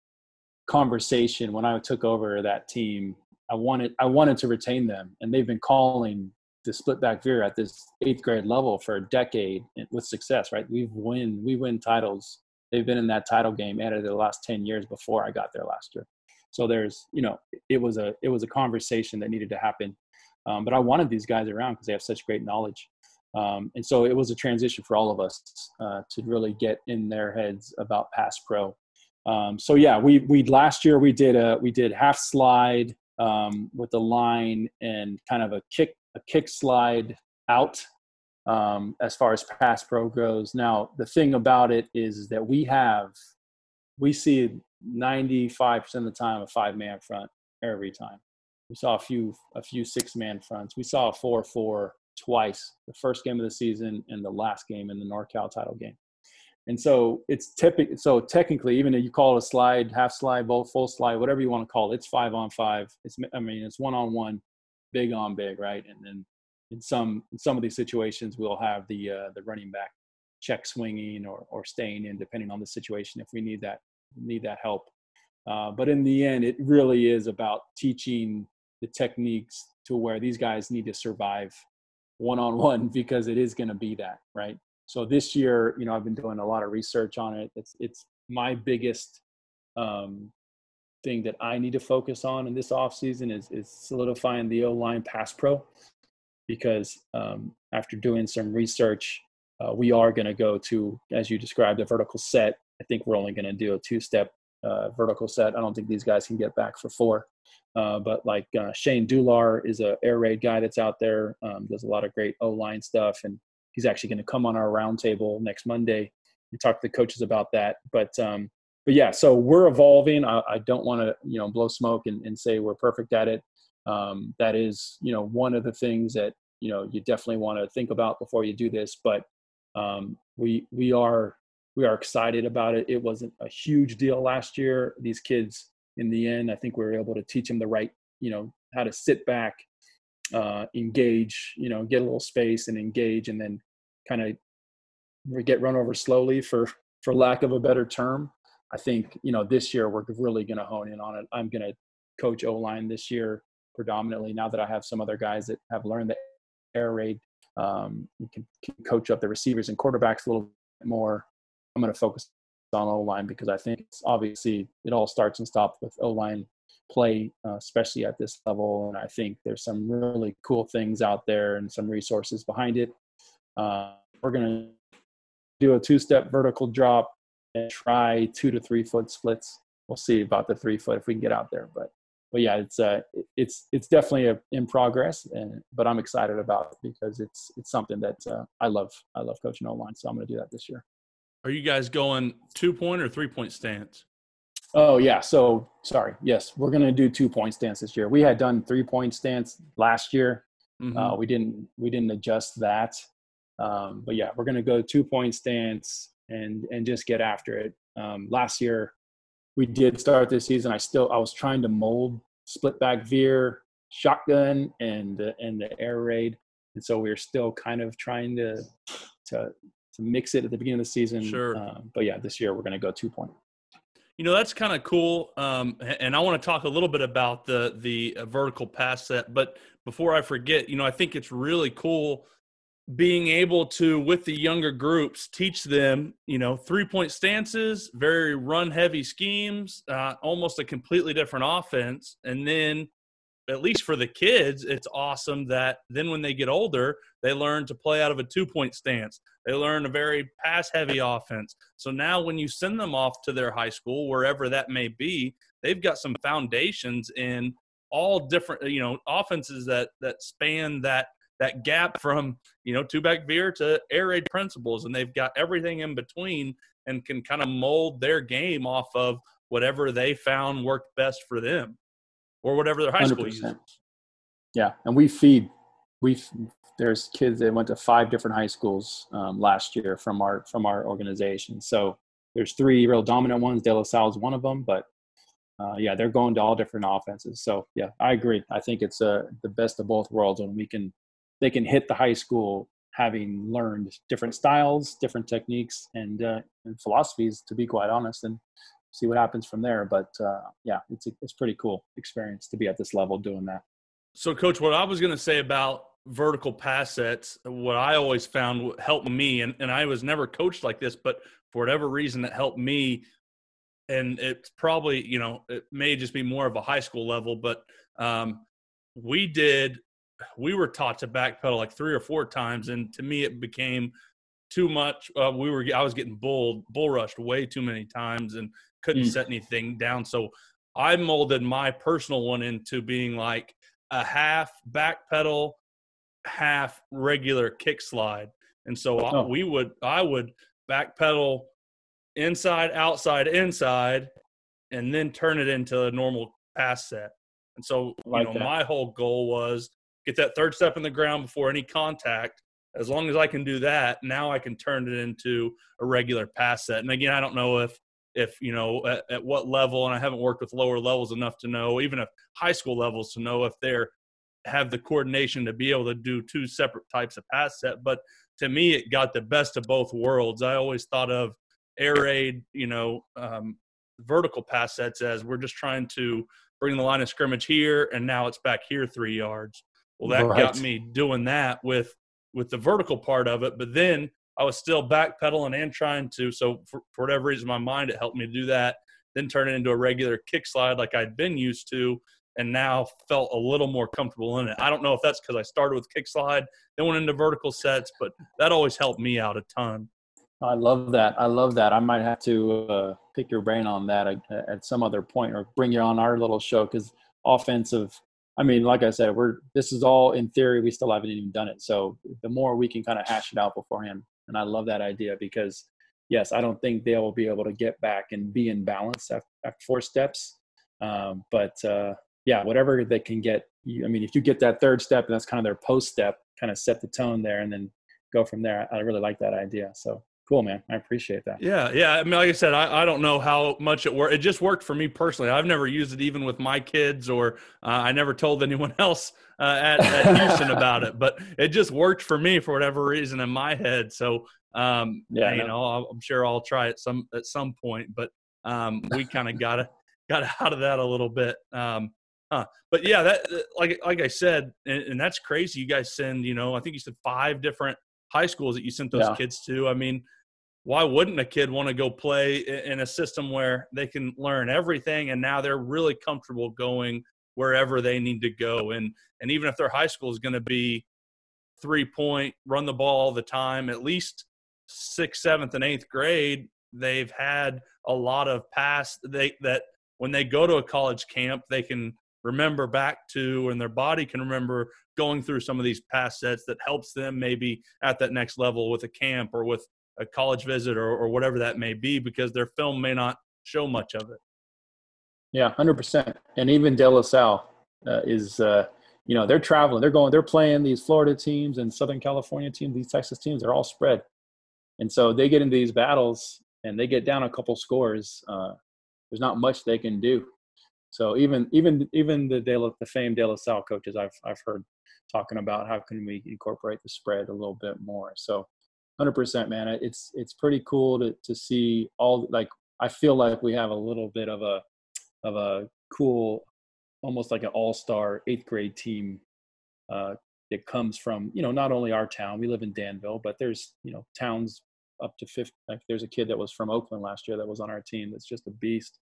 conversation when I took over that team. I wanted I wanted to retain them, and they've been calling the split back veer at this eighth grade level for a decade with success, right? We've win we win titles. They've been in that title game out of the last ten years before I got there last year. So there's you know it was a it was a conversation that needed to happen, um, but I wanted these guys around because they have such great knowledge, um, and so it was a transition for all of us uh, to really get in their heads about pass pro. Um, so yeah, we we last year we did a we did half slide um, with the line and kind of a kick a kick slide out um, as far as pass pro goes. Now, the thing about it is that we have, we see 95% of the time a five man front every time. We saw a few, a few six man fronts. We saw a four four twice, the first game of the season and the last game in the NorCal title game. And so it's typical. So technically, even if you call it a slide, half slide, full slide, whatever you want to call it, it's five on five. It's I mean it's one on one, big on big, right? And then in some in some of these situations, we'll have the uh, the running back check swinging or or staying in, depending on the situation. If we need that need that help, uh, but in the end, it really is about teaching the techniques to where these guys need to survive one on one because it is going to be that, right? So this year, you know, I've been doing a lot of research on it. It's it's my biggest um, thing that I need to focus on in this off season is is solidifying the O line pass pro because um, after doing some research, uh, we are going to go to, as you described, a vertical set. I think we're only going to do a two step uh, vertical set. I don't think these guys can get back for four. Uh, but like uh, Shane Dular is a air raid guy that's out there, um, does a lot of great O line stuff, and he's actually going to come on our roundtable next Monday and talk to the coaches about that. But um, but yeah, so we're evolving. I, I don't want to you know blow smoke and, and say we're perfect at it. Um, that is you know one of the things that you know you definitely want to think about before you do this. But um, we we are we are excited about it. It wasn't a huge deal last year. These kids, in the end, I think we were able to teach them the right, you know, how to sit back, uh, engage, you know, get a little space and engage, and then kind of get run over slowly, for for lack of a better term. I think you know this year we're really going to hone in on it. I'm going to coach O line this year predominantly. Now that I have some other guys that have learned the air raid, um, you can, can coach up the receivers and quarterbacks a little bit more. I'm going to focus on O line because I think it's obviously it all starts and stops with O line play, uh, especially at this level. And I think there's some really cool things out there and some resources behind it. Uh, we're going to do a two step vertical drop and try two to three foot splits. We'll see about the three foot if we can get out there. But but yeah, it's uh, it's it's definitely a, in progress, and but I'm excited about it because it's it's something that uh, I love. I love coaching O line, so I'm going to do that this year. Are you guys going two point or three point stance? Oh yeah. So sorry. Yes, we're going to do two point stance this year. We had done three point stance last year. Mm-hmm. Uh, we didn't we didn't adjust that. Um, but yeah, we're going to go two point stance and and just get after it. Um, last year, we did start this season. I still I was trying to mold split back veer, shotgun, and and the air raid, and so we are still kind of trying to to to mix it at the beginning of the season. Sure. Um, but yeah, this year we're going to go two point. You know that's kind of cool, um, and I want to talk a little bit about the the uh, vertical pass set. But before I forget, you know I think it's really cool being able to with the younger groups teach them you know three point stances very run heavy schemes uh, almost a completely different offense and then at least for the kids, it's awesome that then when they get older, they learn to play out of a two point stance. They learn a very pass heavy offense. So now when you send them off to their high school, wherever that may be, they've got some foundations in all different, you know, offenses that that span that that gap from, you know, two back veer to air raid principles. And they've got everything in between and can kind of mold their game off of whatever they found worked best for them or whatever their high 100%. school uses. Yeah, and we feed. We there's kids that went to five different high schools um, last year from our from our organization. So there's three real dominant ones. De La Salle is one of them, but uh, yeah, they're going to all different offenses. So yeah, I agree. I think it's uh, the best of both worlds when we can they can hit the high school having learned different styles, different techniques, and, uh, and philosophies. To be quite honest, and see what happens from there. But uh, yeah, it's a, it's pretty cool experience to be at this level doing that. So, coach, what I was going to say about vertical pass sets, what I always found helped me, and, and I was never coached like this, but for whatever reason, that helped me. And it's probably, you know, it may just be more of a high school level, but um, we did, we were taught to backpedal like three or four times. And to me, it became too much. Uh, we were, I was getting bull, bull rushed way too many times. And couldn't mm. set anything down. So I molded my personal one into being like a half back pedal, half regular kick slide. And so oh. we would, I would backpedal inside, outside, inside, and then turn it into a normal pass set. And so, like you know, that. my whole goal was get that third step in the ground before any contact as long as I can do that, now I can turn it into a regular pass set. And again, I don't know if if you know at, at, what level, and I haven't worked with lower levels enough to know, even if high school levels to know if they're have the coordination to be able to do two separate types of pass set. But to me, it got the best of both worlds. I always thought of air raid, you know, um, vertical pass sets as we're just trying to bring the line of scrimmage here, and now it's back here three yards. Well, that right. got me doing that with with the vertical part of it, but then I was still backpedaling and trying to. So for, for whatever reason, my mind it helped me do that. Then turn it into a regular kick slide like I'd been used to, and now felt a little more comfortable in it. I don't know if that's because I started with kick slide, then went into vertical sets, but that always helped me out a ton. I love that. I love that. I might have to uh, pick your brain on that at, at some other point, or bring you on our little show because offensive. I mean, like I said, we're this is all in theory. We still haven't even done it. So the more we can kind of hash it out beforehand, and I love that idea because yes, I don't think they will be able to get back and be in balance after, after four steps. Um, but uh, yeah, whatever they can get. I mean, if you get that third step, and that's kind of their post step, kind of set the tone there, and then go from there. I really like that idea. So cool, man. I appreciate that. Yeah, yeah. I mean, like I said, I, I don't know how much it worked. It just worked for me personally. I've never used it even with my kids, or uh, I never told anyone else uh, at, at Houston about it. But it just worked for me for whatever reason in my head. So, um, yeah, you know, I'm sure I'll try it some at some point. But um, we kind of got got out of that a little bit. Um, Huh. But yeah, that uh, like like I said, and, and, that's crazy. You guys send, you know, I think you said five different high schools that you sent those yeah. kids to. I mean, why wouldn't a kid want to go play in a system where they can learn everything and now they're really comfortable going wherever they need to go and and even if their high school is going to be three point run the ball all the time at least sixth seventh and eighth grade they've had a lot of past they that when they go to a college camp they can remember back to and their body can remember going through some of these past sets that helps them maybe at that next level with a camp or with a college visit or, or whatever that may be because their film may not show much of it. Yeah, 100%. And even De La Salle uh, is, uh, you know, they're traveling, they're going, they're playing these Florida teams and Southern California teams, these Texas teams, they're all spread. And so they get into these battles and they get down a couple scores. Uh, there's not much they can do. So even even even the De La, the famed De La Salle coaches I've I've heard talking about how can we incorporate the spread a little bit more. So 100% man it's it's pretty cool to to see all like i feel like we have a little bit of a of a cool almost like an all-star eighth grade team uh that comes from you know not only our town we live in danville but there's you know towns up to 50 like there's a kid that was from oakland last year that was on our team that's just a beast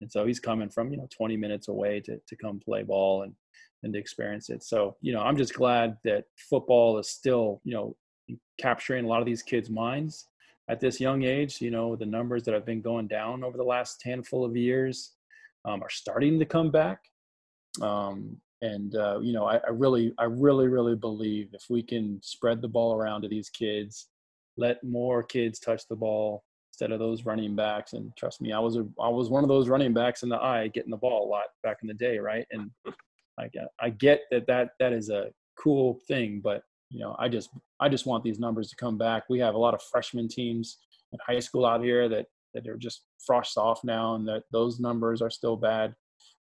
and so he's coming from you know 20 minutes away to, to come play ball and and to experience it so you know i'm just glad that football is still you know capturing a lot of these kids' minds at this young age. You know, the numbers that have been going down over the last handful of years um, are starting to come back. Um, and uh, you know, I, I, really, I really, really believe if we can spread the ball around to these kids, let more kids touch the ball instead of those running backs. And trust me, I was a, I was one of those running backs in the I getting the ball a lot back in the day, right? And I get, uh, I get that that that is a cool thing, but you know, I just I just want these numbers to come back. We have a lot of freshman teams in high school out here that that are just frosh-soph now, and that those numbers are still bad.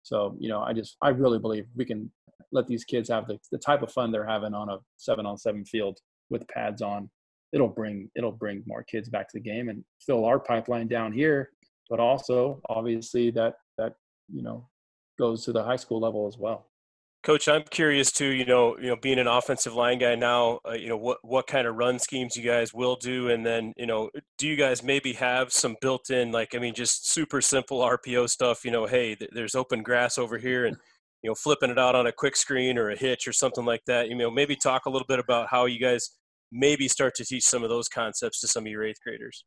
So you know, I just I really believe we can let these kids have the, the type of fun they're having on a seven on seven field with pads on. It'll bring it'll bring more kids back to the game and fill our pipeline down here, but also obviously that that you know goes to the high school level as well. Coach, I'm curious too. You know, you know, being an offensive line guy now, uh, you know, what what kind of run schemes you guys will do, and then you know, do you guys maybe have some built-in, like, I mean, just super simple RPO stuff? You know, hey, th- there's open grass over here, and you know, flipping it out on a quick screen or a hitch or something like that. You know, maybe talk a little bit about how you guys maybe start to teach some of those concepts to some of your eighth graders.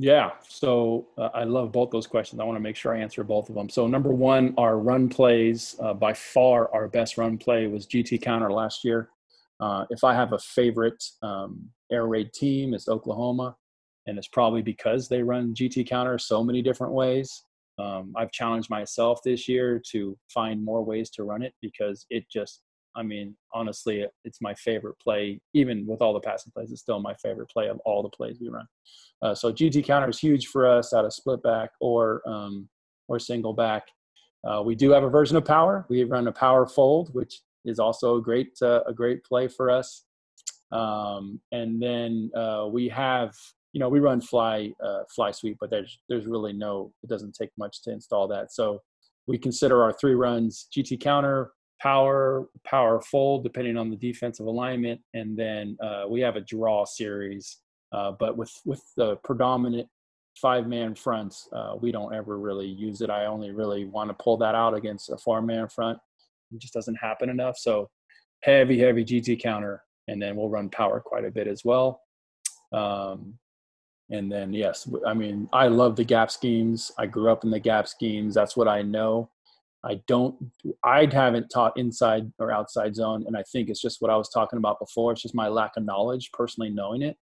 Yeah, so uh, I love both those questions. I want to make sure I answer both of them. So number one, our run plays uh, by far our best run play was GT counter last year. Uh, if I have a favorite um, air raid team, it's Oklahoma, and it's probably because they run GT counter so many different ways. Um, I've challenged myself this year to find more ways to run it because it just I mean, honestly, it's my favorite play. Even with all the passing plays, it's still my favorite play of all the plays we run. Uh, so GT counter is huge for us out of split back or um, or single back. Uh, we do have a version of power. We run a power fold, which is also a great uh, a great play for us. Um, and then uh, we have you know we run fly uh, fly sweep, but there's there's really no it doesn't take much to install that. So we consider our three runs GT counter, power, power fold, depending on the defensive alignment, and then uh, we have a draw series. Uh, but with with the predominant five man fronts, uh, we don't ever really use it. I only really want to pull that out against a four man front. It just doesn't happen enough. So heavy, heavy GT counter, and then we'll run power quite a bit as well. Um, and then yes, I mean I love the gap schemes. I grew up in the gap schemes. That's what I know. I don't, I haven't taught inside or outside zone. And I think it's just what I was talking about before. It's just my lack of knowledge, personally knowing it.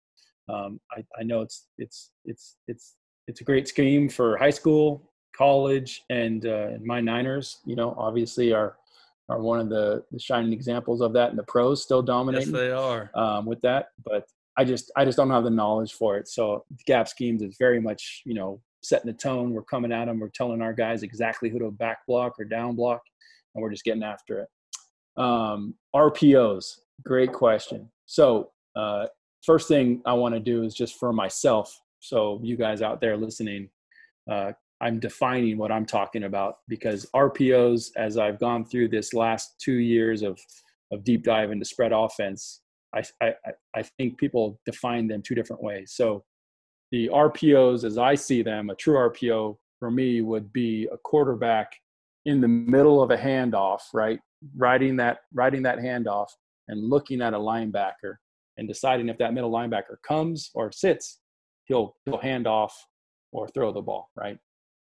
Um, I, I know it's, it's, it's, it's, it's a great scheme for high school, college, and, uh, and my Niners, you know, obviously are, are one of the, the shining examples of that. And the pros still dominating. Yes, they are. Um, with that, but I just, I just don't have the knowledge for it. So gap schemes is very much, you know, setting the tone. We're coming at them. We're telling our guys exactly who to back block or down block, and we're just getting after it. Um, RPOs, great question. So, uh, first thing I want to do is just for myself. So, you guys out there listening, uh, I'm defining what I'm talking about because RPOs, as I've gone through this last two years of, of deep dive into spread offense, I, I, I think people define them two different ways. So, the RPOs, as I see them, a true RPO for me would be a quarterback in the middle of a handoff, right? Riding that, riding that handoff and looking at a linebacker and deciding if that middle linebacker comes or sits, he'll he'll hand off or throw the ball, right?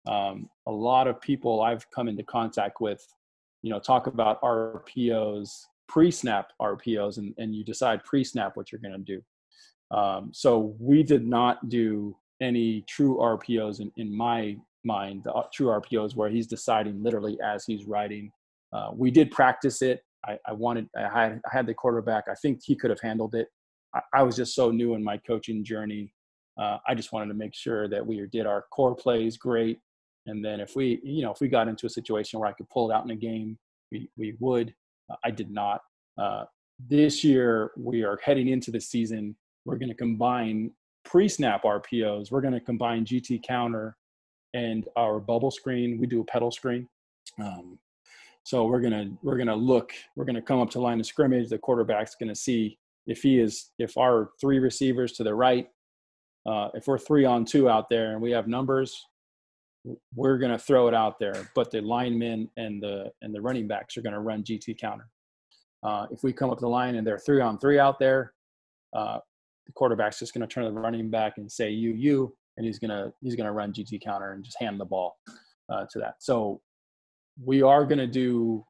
Um, a lot of people I've come into contact with, you know, talk about RPOs, pre-snap RPOs, and, and you decide pre-snap what you're going to do. Um, so we did not do any true RPOs in, in my mind, the uh, true RPOs where he's deciding literally as he's writing. Uh, we did practice it. I, I wanted, I had, I had the quarterback. I think he could have handled it. I, I was just so new in my coaching journey. Uh, I just wanted to make sure that we did our core plays great. And then if we, you know, if we got into a situation where I could pull it out in a game, we, we would. Uh, I did not. Uh, this year, we are heading into the season we're going to combine pre-snap RPOs. We're going to combine GT counter and our bubble screen. We do a pedal screen. Um, so we're gonna we're gonna look. We're gonna come up to line of scrimmage. The quarterback's gonna see if he is if our three receivers to the right, uh, if we're three on two out there and we have numbers, we're gonna throw it out there. But the linemen and the and the running backs are gonna run GT counter. Uh, if we come up the line and they're three on three out there, uh, the quarterback's just going to turn to the running back and say you you and he's going to he's going to run gt counter and just hand the ball uh, to that. So we are going to do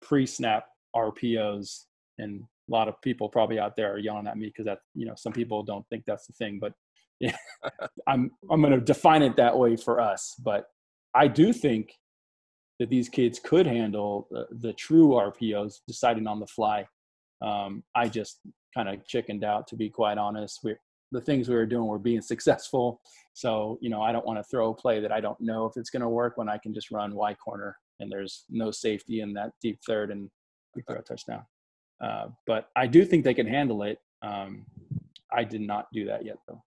pre-snap rpos and a lot of people probably out there are yelling at me because that you know some people don't think that's the thing but yeah, i'm i'm going to define it that way for us but i do think that these kids could handle the, the true rpos deciding on the fly. Um, i just kind of chickened out to be quite honest. We the things we were doing were being successful. So you know i don't want to throw a play that i don't know if it's going to work when i can just run y corner and there's no safety in that deep third and we throw a touchdown. Uh, but i do think they can handle it. Um, i did not do that yet though.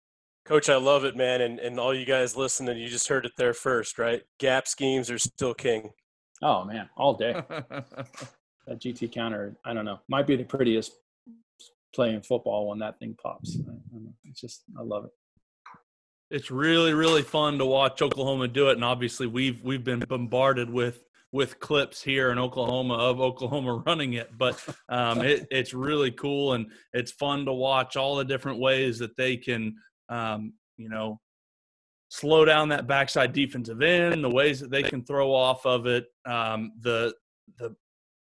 Coach i love it man and, and all you guys listening you just heard it there first right? Gap schemes are still king. Oh man all day. That gt counter i don't know might be the prettiest playing football when that thing pops. It's just I love it. It's really really fun to watch Oklahoma do it, and obviously we've we've been bombarded with with clips here in Oklahoma of Oklahoma running it, but um, it, it's really cool and it's fun to watch all the different ways that they can, um, you know, slow down that backside defensive end, the ways that they can throw off of it, um, the the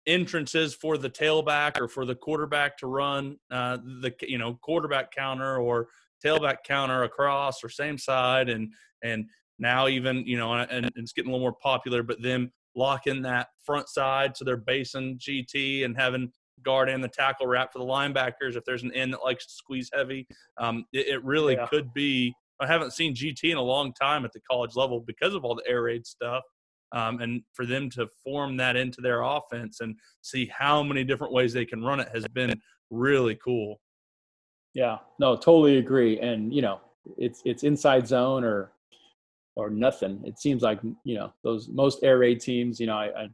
entrances for the tailback or for the quarterback to run uh, the you know quarterback counter or tailback counter across or same side and and now even you know and, and it's getting a little more popular but them locking that front side so they're basing gt and having guard and the tackle wrap for the linebackers. If there's an end that likes to squeeze heavy, um, it, it, really yeah. could be. I haven't seen GT in a long time at the college level because of all the air raid stuff. Um, and for them to form that into their offense and see how many different ways they can run it has been really cool. Yeah, no, totally agree. And you know, it's it's inside zone or or nothing. It seems like you know those most air raid teams. You know, I, I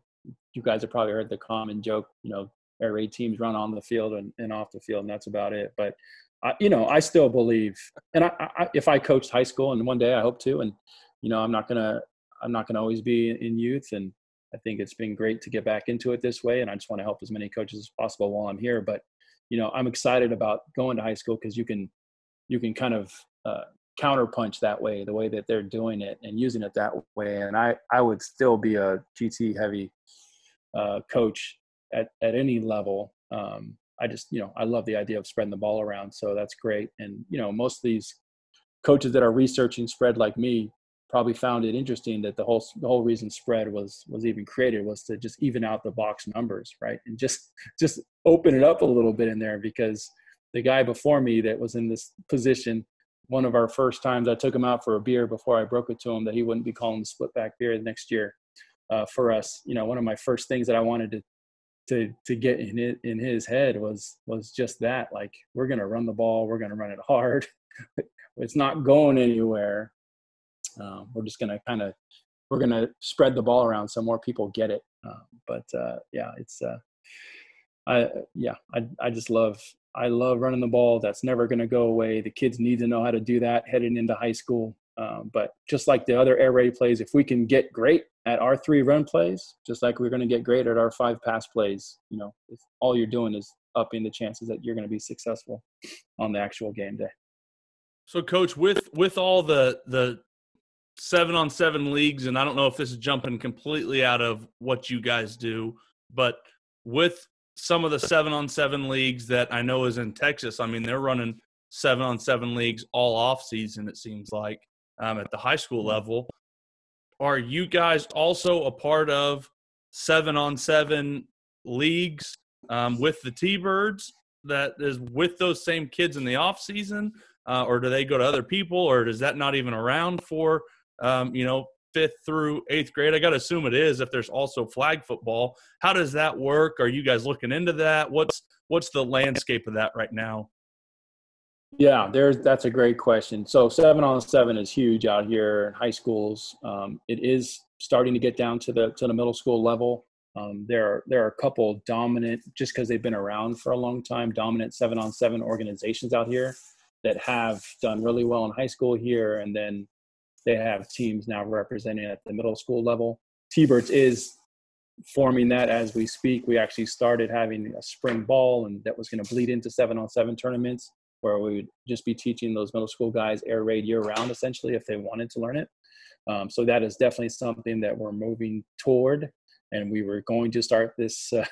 you guys have probably heard the common joke. You know, air raid teams run on the field and, and off the field, and that's about it. But I, you know, I still believe, and I, I, if I coached high school, and one day I hope to, and you know, I'm not gonna I'm not gonna always be in youth, and I think it's been great to get back into it this way, and I just want to help as many coaches as possible while I'm here. But you know, I'm excited about going to high school because you can you can kind of uh, counterpunch that way, the way that they're doing it and using it that way. And I, I would still be a GT heavy uh, coach at, at any level. Um, I just, you know, I love the idea of spreading the ball around. So that's great. And, you know, most of these coaches that are researching spread like me probably found it interesting that the whole, the whole reason spread was, was even created was to just even out the box numbers. Right. And just, just open it up a little bit in there because the guy before me that was in this position one of our first times I took him out for a beer before I broke it to him that he wouldn't be calling the split back veer the next year uh, for us. You know, one of my first things that I wanted to to to get in it in his head was was just that like we're gonna run the ball, we're gonna run it hard. it's not going anywhere. Um, we're just gonna kind of we're gonna spread the ball around so more people get it. Uh, but uh, yeah, it's uh, I yeah I I just love I love running the ball. That's never going to go away. The kids need to know how to do that heading into high school. Um, but just like the other air raid plays, if we can get great at our three run plays, just like we're going to get great at our five pass plays, you know, all you're doing is upping the chances that you're going to be successful on the actual game day. So, coach, with with all the the seven on seven leagues, and I don't know if this is jumping completely out of what you guys do, but with some of the seven on seven leagues that I know is in Texas. I mean, they're running seven on seven leagues all off season. It seems like um, at the high school mm-hmm. level. Are you guys also a part of seven on seven leagues um, with the T Birds that is with those same kids in the off season, uh, or do they go to other people, or is that not even around for um, you know fifth through eighth grade? I got to assume it is. If there's also flag football, how does that work? Are you guys looking into that? What's what's the landscape of that right now? Yeah, there's that's a great question. So seven on seven is huge out here in high schools. Um, it is starting to get down to the to the middle school level. Um, there are there are a couple dominant just because they've been around for a long time dominant seven on seven organizations out here that have done really well in high school here and then they have teams now representing at the middle school level. T-Birds is forming that as we speak. We actually started having a spring ball, and that was going to bleed into seven on seven tournaments where we would just be teaching those middle school guys air raid year round, essentially, if they wanted to learn it. Um, so that is definitely something that we're moving toward, and we were going to start this uh,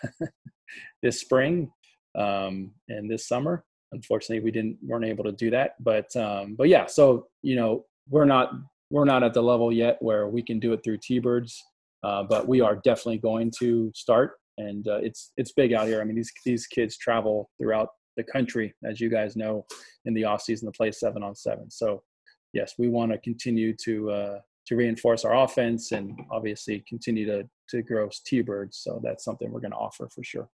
this spring um, and this summer. Unfortunately, we didn't weren't able to do that, but um, but yeah. So you know, we're not we're not at the level yet where we can do it through T-Birds, uh, but we are definitely going to start. And uh, it's it's big out here. I mean, these these kids travel throughout the country, as you guys know, in the off season to play seven on seven. So, yes, we want to continue to uh, to reinforce our offense and obviously continue to to grow T-Birds. So that's something we're going to offer for sure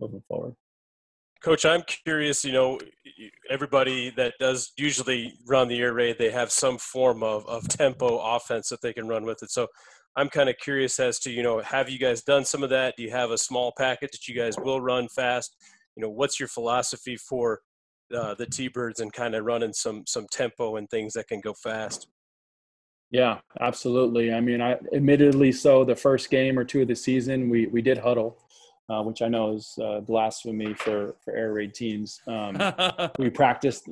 moving forward. Coach, I'm curious. You know, everybody that does usually run the air raid, they have some form of, of tempo offense that they can run with it. So I'm kind of curious as to, you know, have you guys done some of that? Do you have a small package that you guys will run fast? You know, what's your philosophy for uh, the T-Birds and kind of running some some tempo and things that can go fast? Yeah, absolutely. I mean, I admittedly so the first game or two of the season, we we did huddle uh, which I know is uh, blasphemy for for air raid teams. Um, we practiced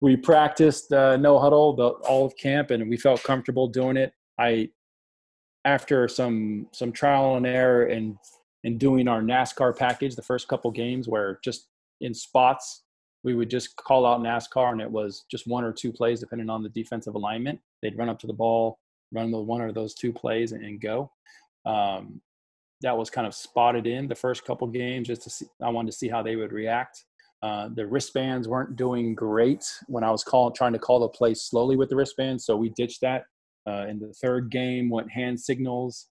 we practiced uh, no huddle the, all of camp, and we felt comfortable doing it. I after some some trial and error and and doing our NASCAR package the first couple games where just in spots we would just call out NASCAR and it was just one or two plays depending on the defensive alignment. They'd run up to the ball, run the one or those two plays and, and go. Um, that was kind of spotted in the first couple games just to see. I wanted to see how they would react. Uh, the wristbands weren't doing great when I was calling, trying to call the play slowly with the wristbands, so we ditched that. Uh, in the third game, went hand signals,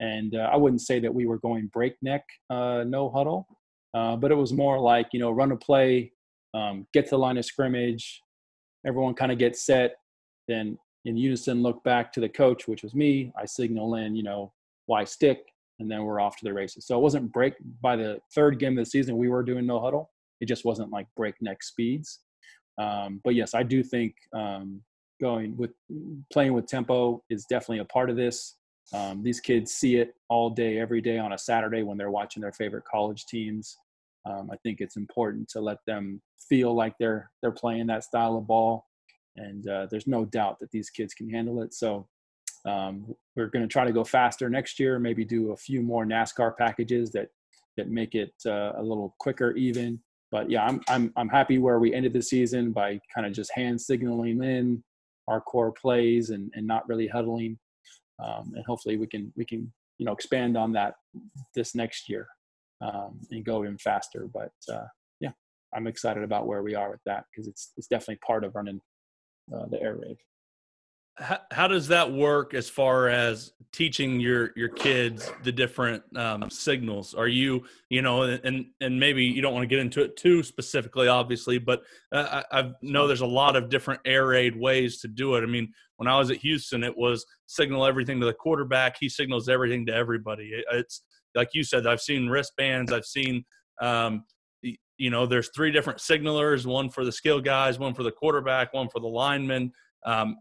and uh, I wouldn't say that we were going breakneck uh, no huddle, uh, but it was more like you know run a play, um, get to the line of scrimmage, everyone kind of gets set, then in unison look back to the coach, which was me. I signal in, you know, Y stick, and then we're off to the races. So it wasn't break by the third game of the season. We were doing no huddle it just wasn't like breakneck speeds. Um, but yes, I do think um, going with playing with tempo is definitely a part of this. Um, these kids see it all day, every day on a Saturday when they're watching their favorite college teams. Um, I think it's important to let them feel like they're they're playing that style of ball, and uh, there's no doubt that these kids can handle it. So um, we're going to try to go faster next year. Maybe do a few more NASCAR packages that that make it uh, a little quicker, even but yeah, I'm I'm I'm happy where we ended the season by kind of just hand signaling in our core plays and and not really huddling, um, and hopefully we can we can you know expand on that this next year um, and go even faster. But uh, yeah, I'm excited about where we are with that because it's it's definitely part of running uh, the air raid how, how does that work as far as teaching your your kids the different um, signals? Are you you know and and maybe you don't want to get into it too specifically obviously but uh, I, I know there's a lot of different air raid ways to do it. I mean when i was at houston it was signal everything to the quarterback he signals everything to everybody. It, it's like you said i've seen wristbands i've seen um, you know there's three different signalers one for the skill guys one for the quarterback one for the lineman um,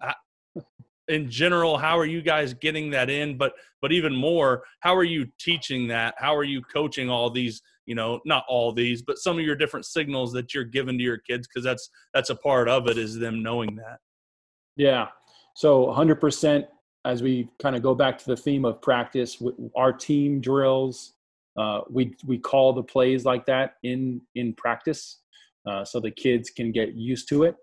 in general how are you guys getting that in? But but even more how are you teaching that? How are you coaching all these you know not all these but some of your different signals that you're giving to your kids? Because that's that's a part of it is them knowing that. Yeah. So 100% as we kind of go back to the theme of practice our team drills uh, we we call the plays like that in in practice uh, so the kids can get used to it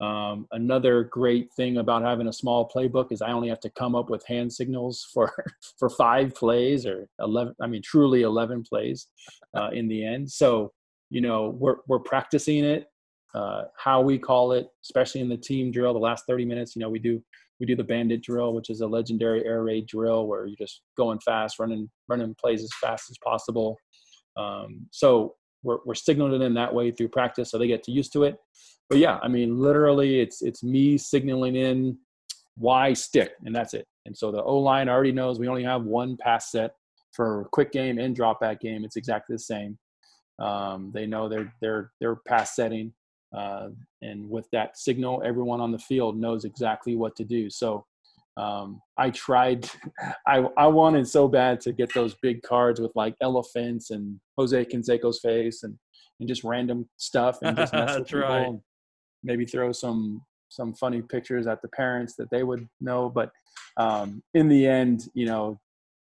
um, another great thing about having a small playbook is I only have to come up with hand signals for for five plays or eleven. I mean, truly eleven plays uh, in the end. So you know we're we're practicing it, uh, how we call it, especially in the team drill. The last thirty minutes, you know, we do we do the bandit drill, which is a legendary air raid drill where you're just going fast, running running plays as fast as possible. Um, so we're, we're signaling in that way through practice so they get to used to it. But yeah i mean literally it's it's me signaling in Y stick and that's it. And so the o line already knows we only have one pass set for quick game and drop back game. It's exactly the same. Um, they know their their their pass setting uh, and with that signal everyone on the field knows exactly what to do. So um, I tried, I, I wanted so bad to get those big cards with like elephants and Jose Canseco's face and, and just random stuff and just mess with people right. and maybe throw some, some funny pictures at the parents that they would know. But um, in the end, you know,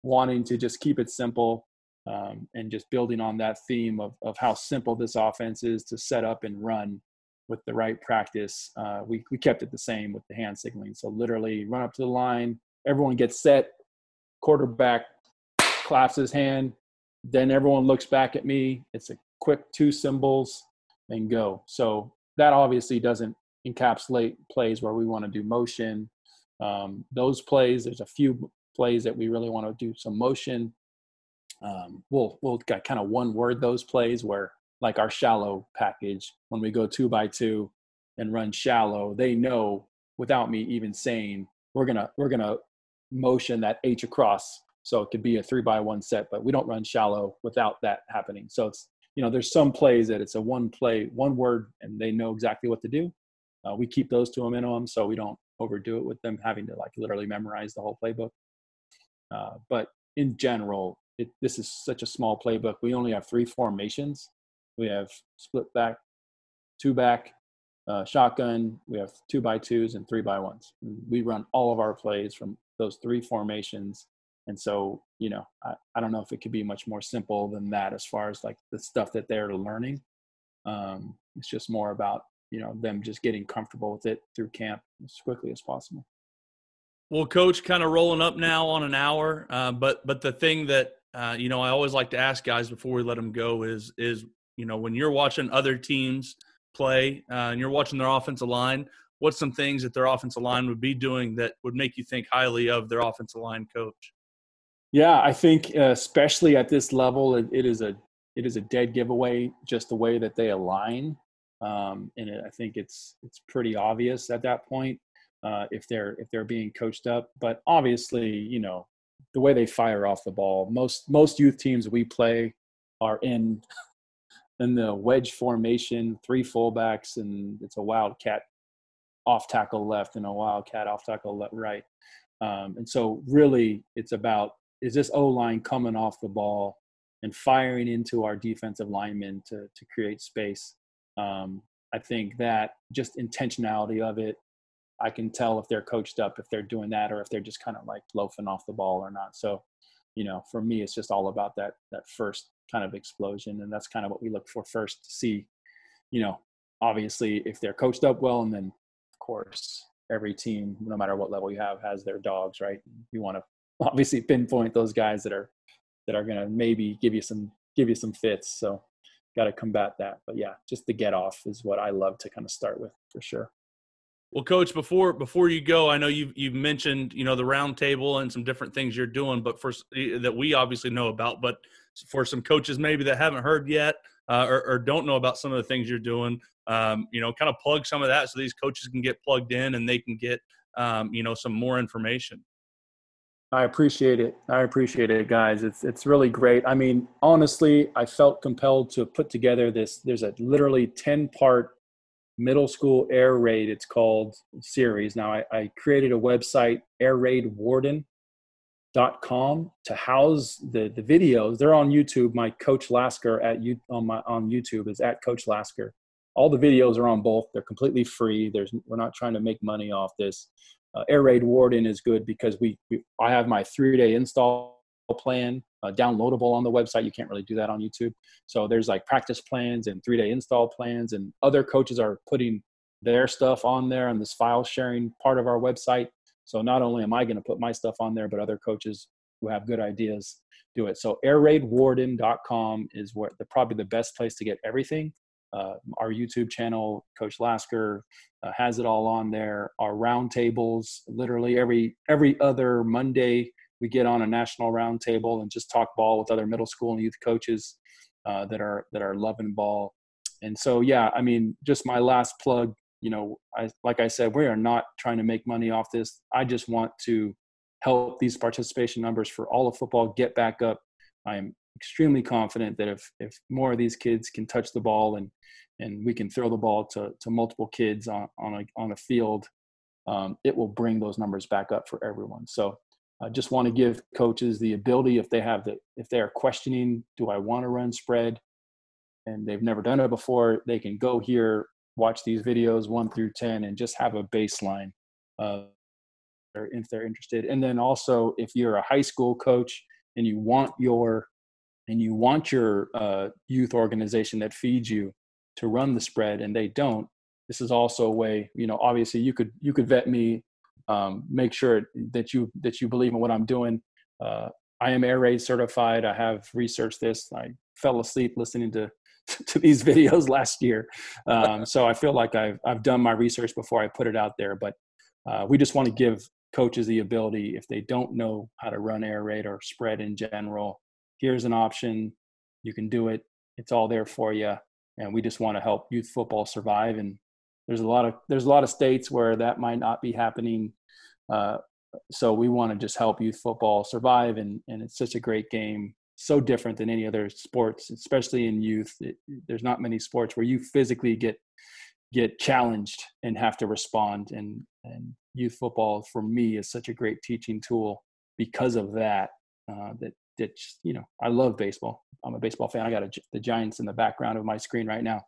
wanting to just keep it simple um, and just building on that theme of, of how simple this offense is to set up and run with the right practice, uh, we, we kept it the same with the hand signaling. So literally run up to the line, everyone gets set, quarterback claps his hand, then everyone looks back at me. It's a quick two symbols and go. So that obviously doesn't encapsulate plays where we want to do motion. Um, those plays, there's a few plays that we really want to do some motion. Um, we'll we'll kind of one word those plays where like our shallow package. When we go two by two and run shallow they know without me even saying we're gonna we're gonna motion that h across. So it could be a three by one set but we don't run shallow without that happening. So it's you know there's some plays that it's a one play one word and they know exactly what to do. Uh, we keep those to a minimum so we don't overdo it with them having to like literally memorize the whole playbook. Uh, but in general it, this is such a small playbook. We only have three formations we have split back, two back, uh, shotgun. We have two by twos and three by ones. We run all of our plays from those three formations. And so, you know, I, I don't know if it could be much more simple than that as far as like the stuff that they're learning. Um, it's just more about, you know, them just getting comfortable with it through camp as quickly as possible. Well, coach, kind of rolling up now on an hour, uh, but but the thing that uh, you know, I always like to ask guys before we let them go is is you know when you're watching other teams play uh, and you're watching their offensive line, what's some things that their offensive line would be doing that would make you think highly of their offensive line coach? Yeah, I think uh, especially at this level, it, it is a it is a dead giveaway just the way that they align, um, and it, I think it's it's pretty obvious at that point uh, if they're if they're being coached up. But obviously, you know, the way they fire off the ball. Most most youth teams we play are in in the wedge formation, three fullbacks, and it's a wildcat off tackle left and a wildcat off tackle left right. Um, and so really, it's about is this O line coming off the ball and firing into our defensive linemen to to create space. Um, I think that just intentionality of it I can tell if they're coached up, if they're doing that, or if they're just kind of like loafing off the ball or not. So, you know, for me, it's just all about that that first kind of explosion, and that's kind of what we look for first to see. You know, obviously, if they're coached up well, and then of course every team, no matter what level you have, has their dogs, right? You want to obviously pinpoint those guys that are that are going to maybe give you some give you some fits. So, got to combat that. But yeah, just the get off is what I love to kind of start with for sure. Well, coach, before before you go, I know you've you've mentioned you know the roundtable and some different things you're doing, but first eh, that we obviously know about, but for some coaches maybe that haven't heard yet uh, or, or, don't know about some of the things you're doing, um, you know, kind of plug some of that so these coaches can get plugged in and they can get um, you know some more information. I appreciate it. I appreciate it, guys. It's it's really great. I mean, honestly, I felt compelled to put together this. There's a literally ten part middle school air raid it's called series now i, I created a website airraidwarden.com to house the the videos they're on youtube my coach lasker at you on my on youtube is at coach lasker all the videos are on both they're completely free there's we're not trying to make money off this uh, air raid warden is good because we, we i have my three day install plan uh, downloadable on the website. You can't really do that on YouTube. So there's like practice plans and three day install plans, and other coaches are putting their stuff on there on this file sharing part of our website. So not only am I going to put my stuff on there, but other coaches who have good ideas do it. So airraidwarden.com is where the probably the best place to get everything. Uh, our YouTube channel, Coach Lasker, uh, has it all on there. Our roundtables, literally every every other Monday, we get on a national roundtable and just talk ball with other middle school and youth coaches uh, that are that are loving ball. And so, yeah, I mean, just my last plug. You know, I like I said, we are not trying to make money off this. I just want to help these participation numbers for all of football get back up. I am extremely confident that if if more of these kids can touch the ball and and we can throw the ball to to multiple kids on on a on a field, um, it will bring those numbers back up for everyone. So I just want to give coaches the ability if they have the if they are questioning, do I want to run spread, and they've never done it before, they can go here, watch these videos one through ten, and just have a baseline. Uh, if they're interested, and then also if you're a high school coach and you want your and you want your uh, youth organization that feeds you to run the spread, and they don't, this is also a way. You know, obviously you could you could vet me um, make sure that you that you believe in what I'm doing. Uh, I am air raid certified. I have researched this. I fell asleep listening to to these videos last year, um, so I feel like I've I've done my research before I put it out there. But uh, we just want to give coaches the ability if they don't know how to run air raid or spread in general. Here's an option. You can do it. It's all there for you. And we just want to help youth football survive and there's a lot of there's a lot of states where that might not be happening uh, so we want to just help youth football survive and and it's such a great game so different than any other sports especially in youth. It, there's not many sports where you physically get get challenged and have to respond and and youth football for me is such a great teaching tool because of that uh, that that you know I love baseball. I'm a baseball fan. I got a, the Giants in the background of my screen right now.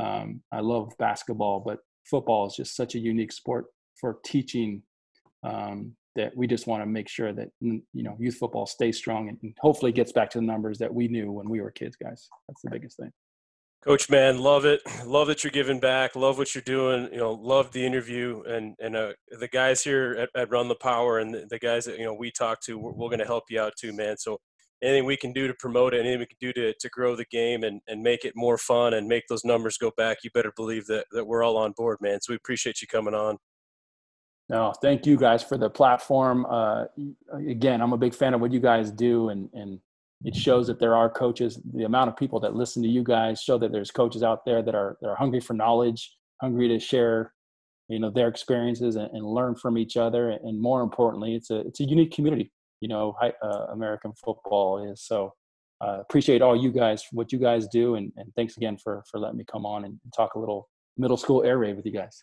Um, I love basketball, but football is just such a unique sport for teaching um, that we just want to make sure that you know youth football stays strong and hopefully gets back to the numbers that we knew when we were kids, guys. That's the biggest thing. Coach, man, love it. Love that you're giving back. Love what you're doing. You know, love the interview and and uh, the guys here at, at Run the Power and the, the guys that you know we talk to. We're, we're going to help you out too, man. So anything we can do to promote it, anything we can do to, to grow the game and, and make it more fun and make those numbers go back, you better believe that, that we're all on board, man. So we appreciate you coming on. No, thank you guys for the platform. Uh, again, I'm a big fan of what you guys do, and and it shows that there are coaches. The amount of people that listen to you guys show that there's coaches out there that are that are hungry for knowledge, hungry to share, you know, their experiences and, and learn from each other. And more importantly, it's a it's a unique community. You know, uh, American football is so. Uh, appreciate all you guys what you guys do, and, and thanks again for for letting me come on and talk a little middle school air raid with you guys.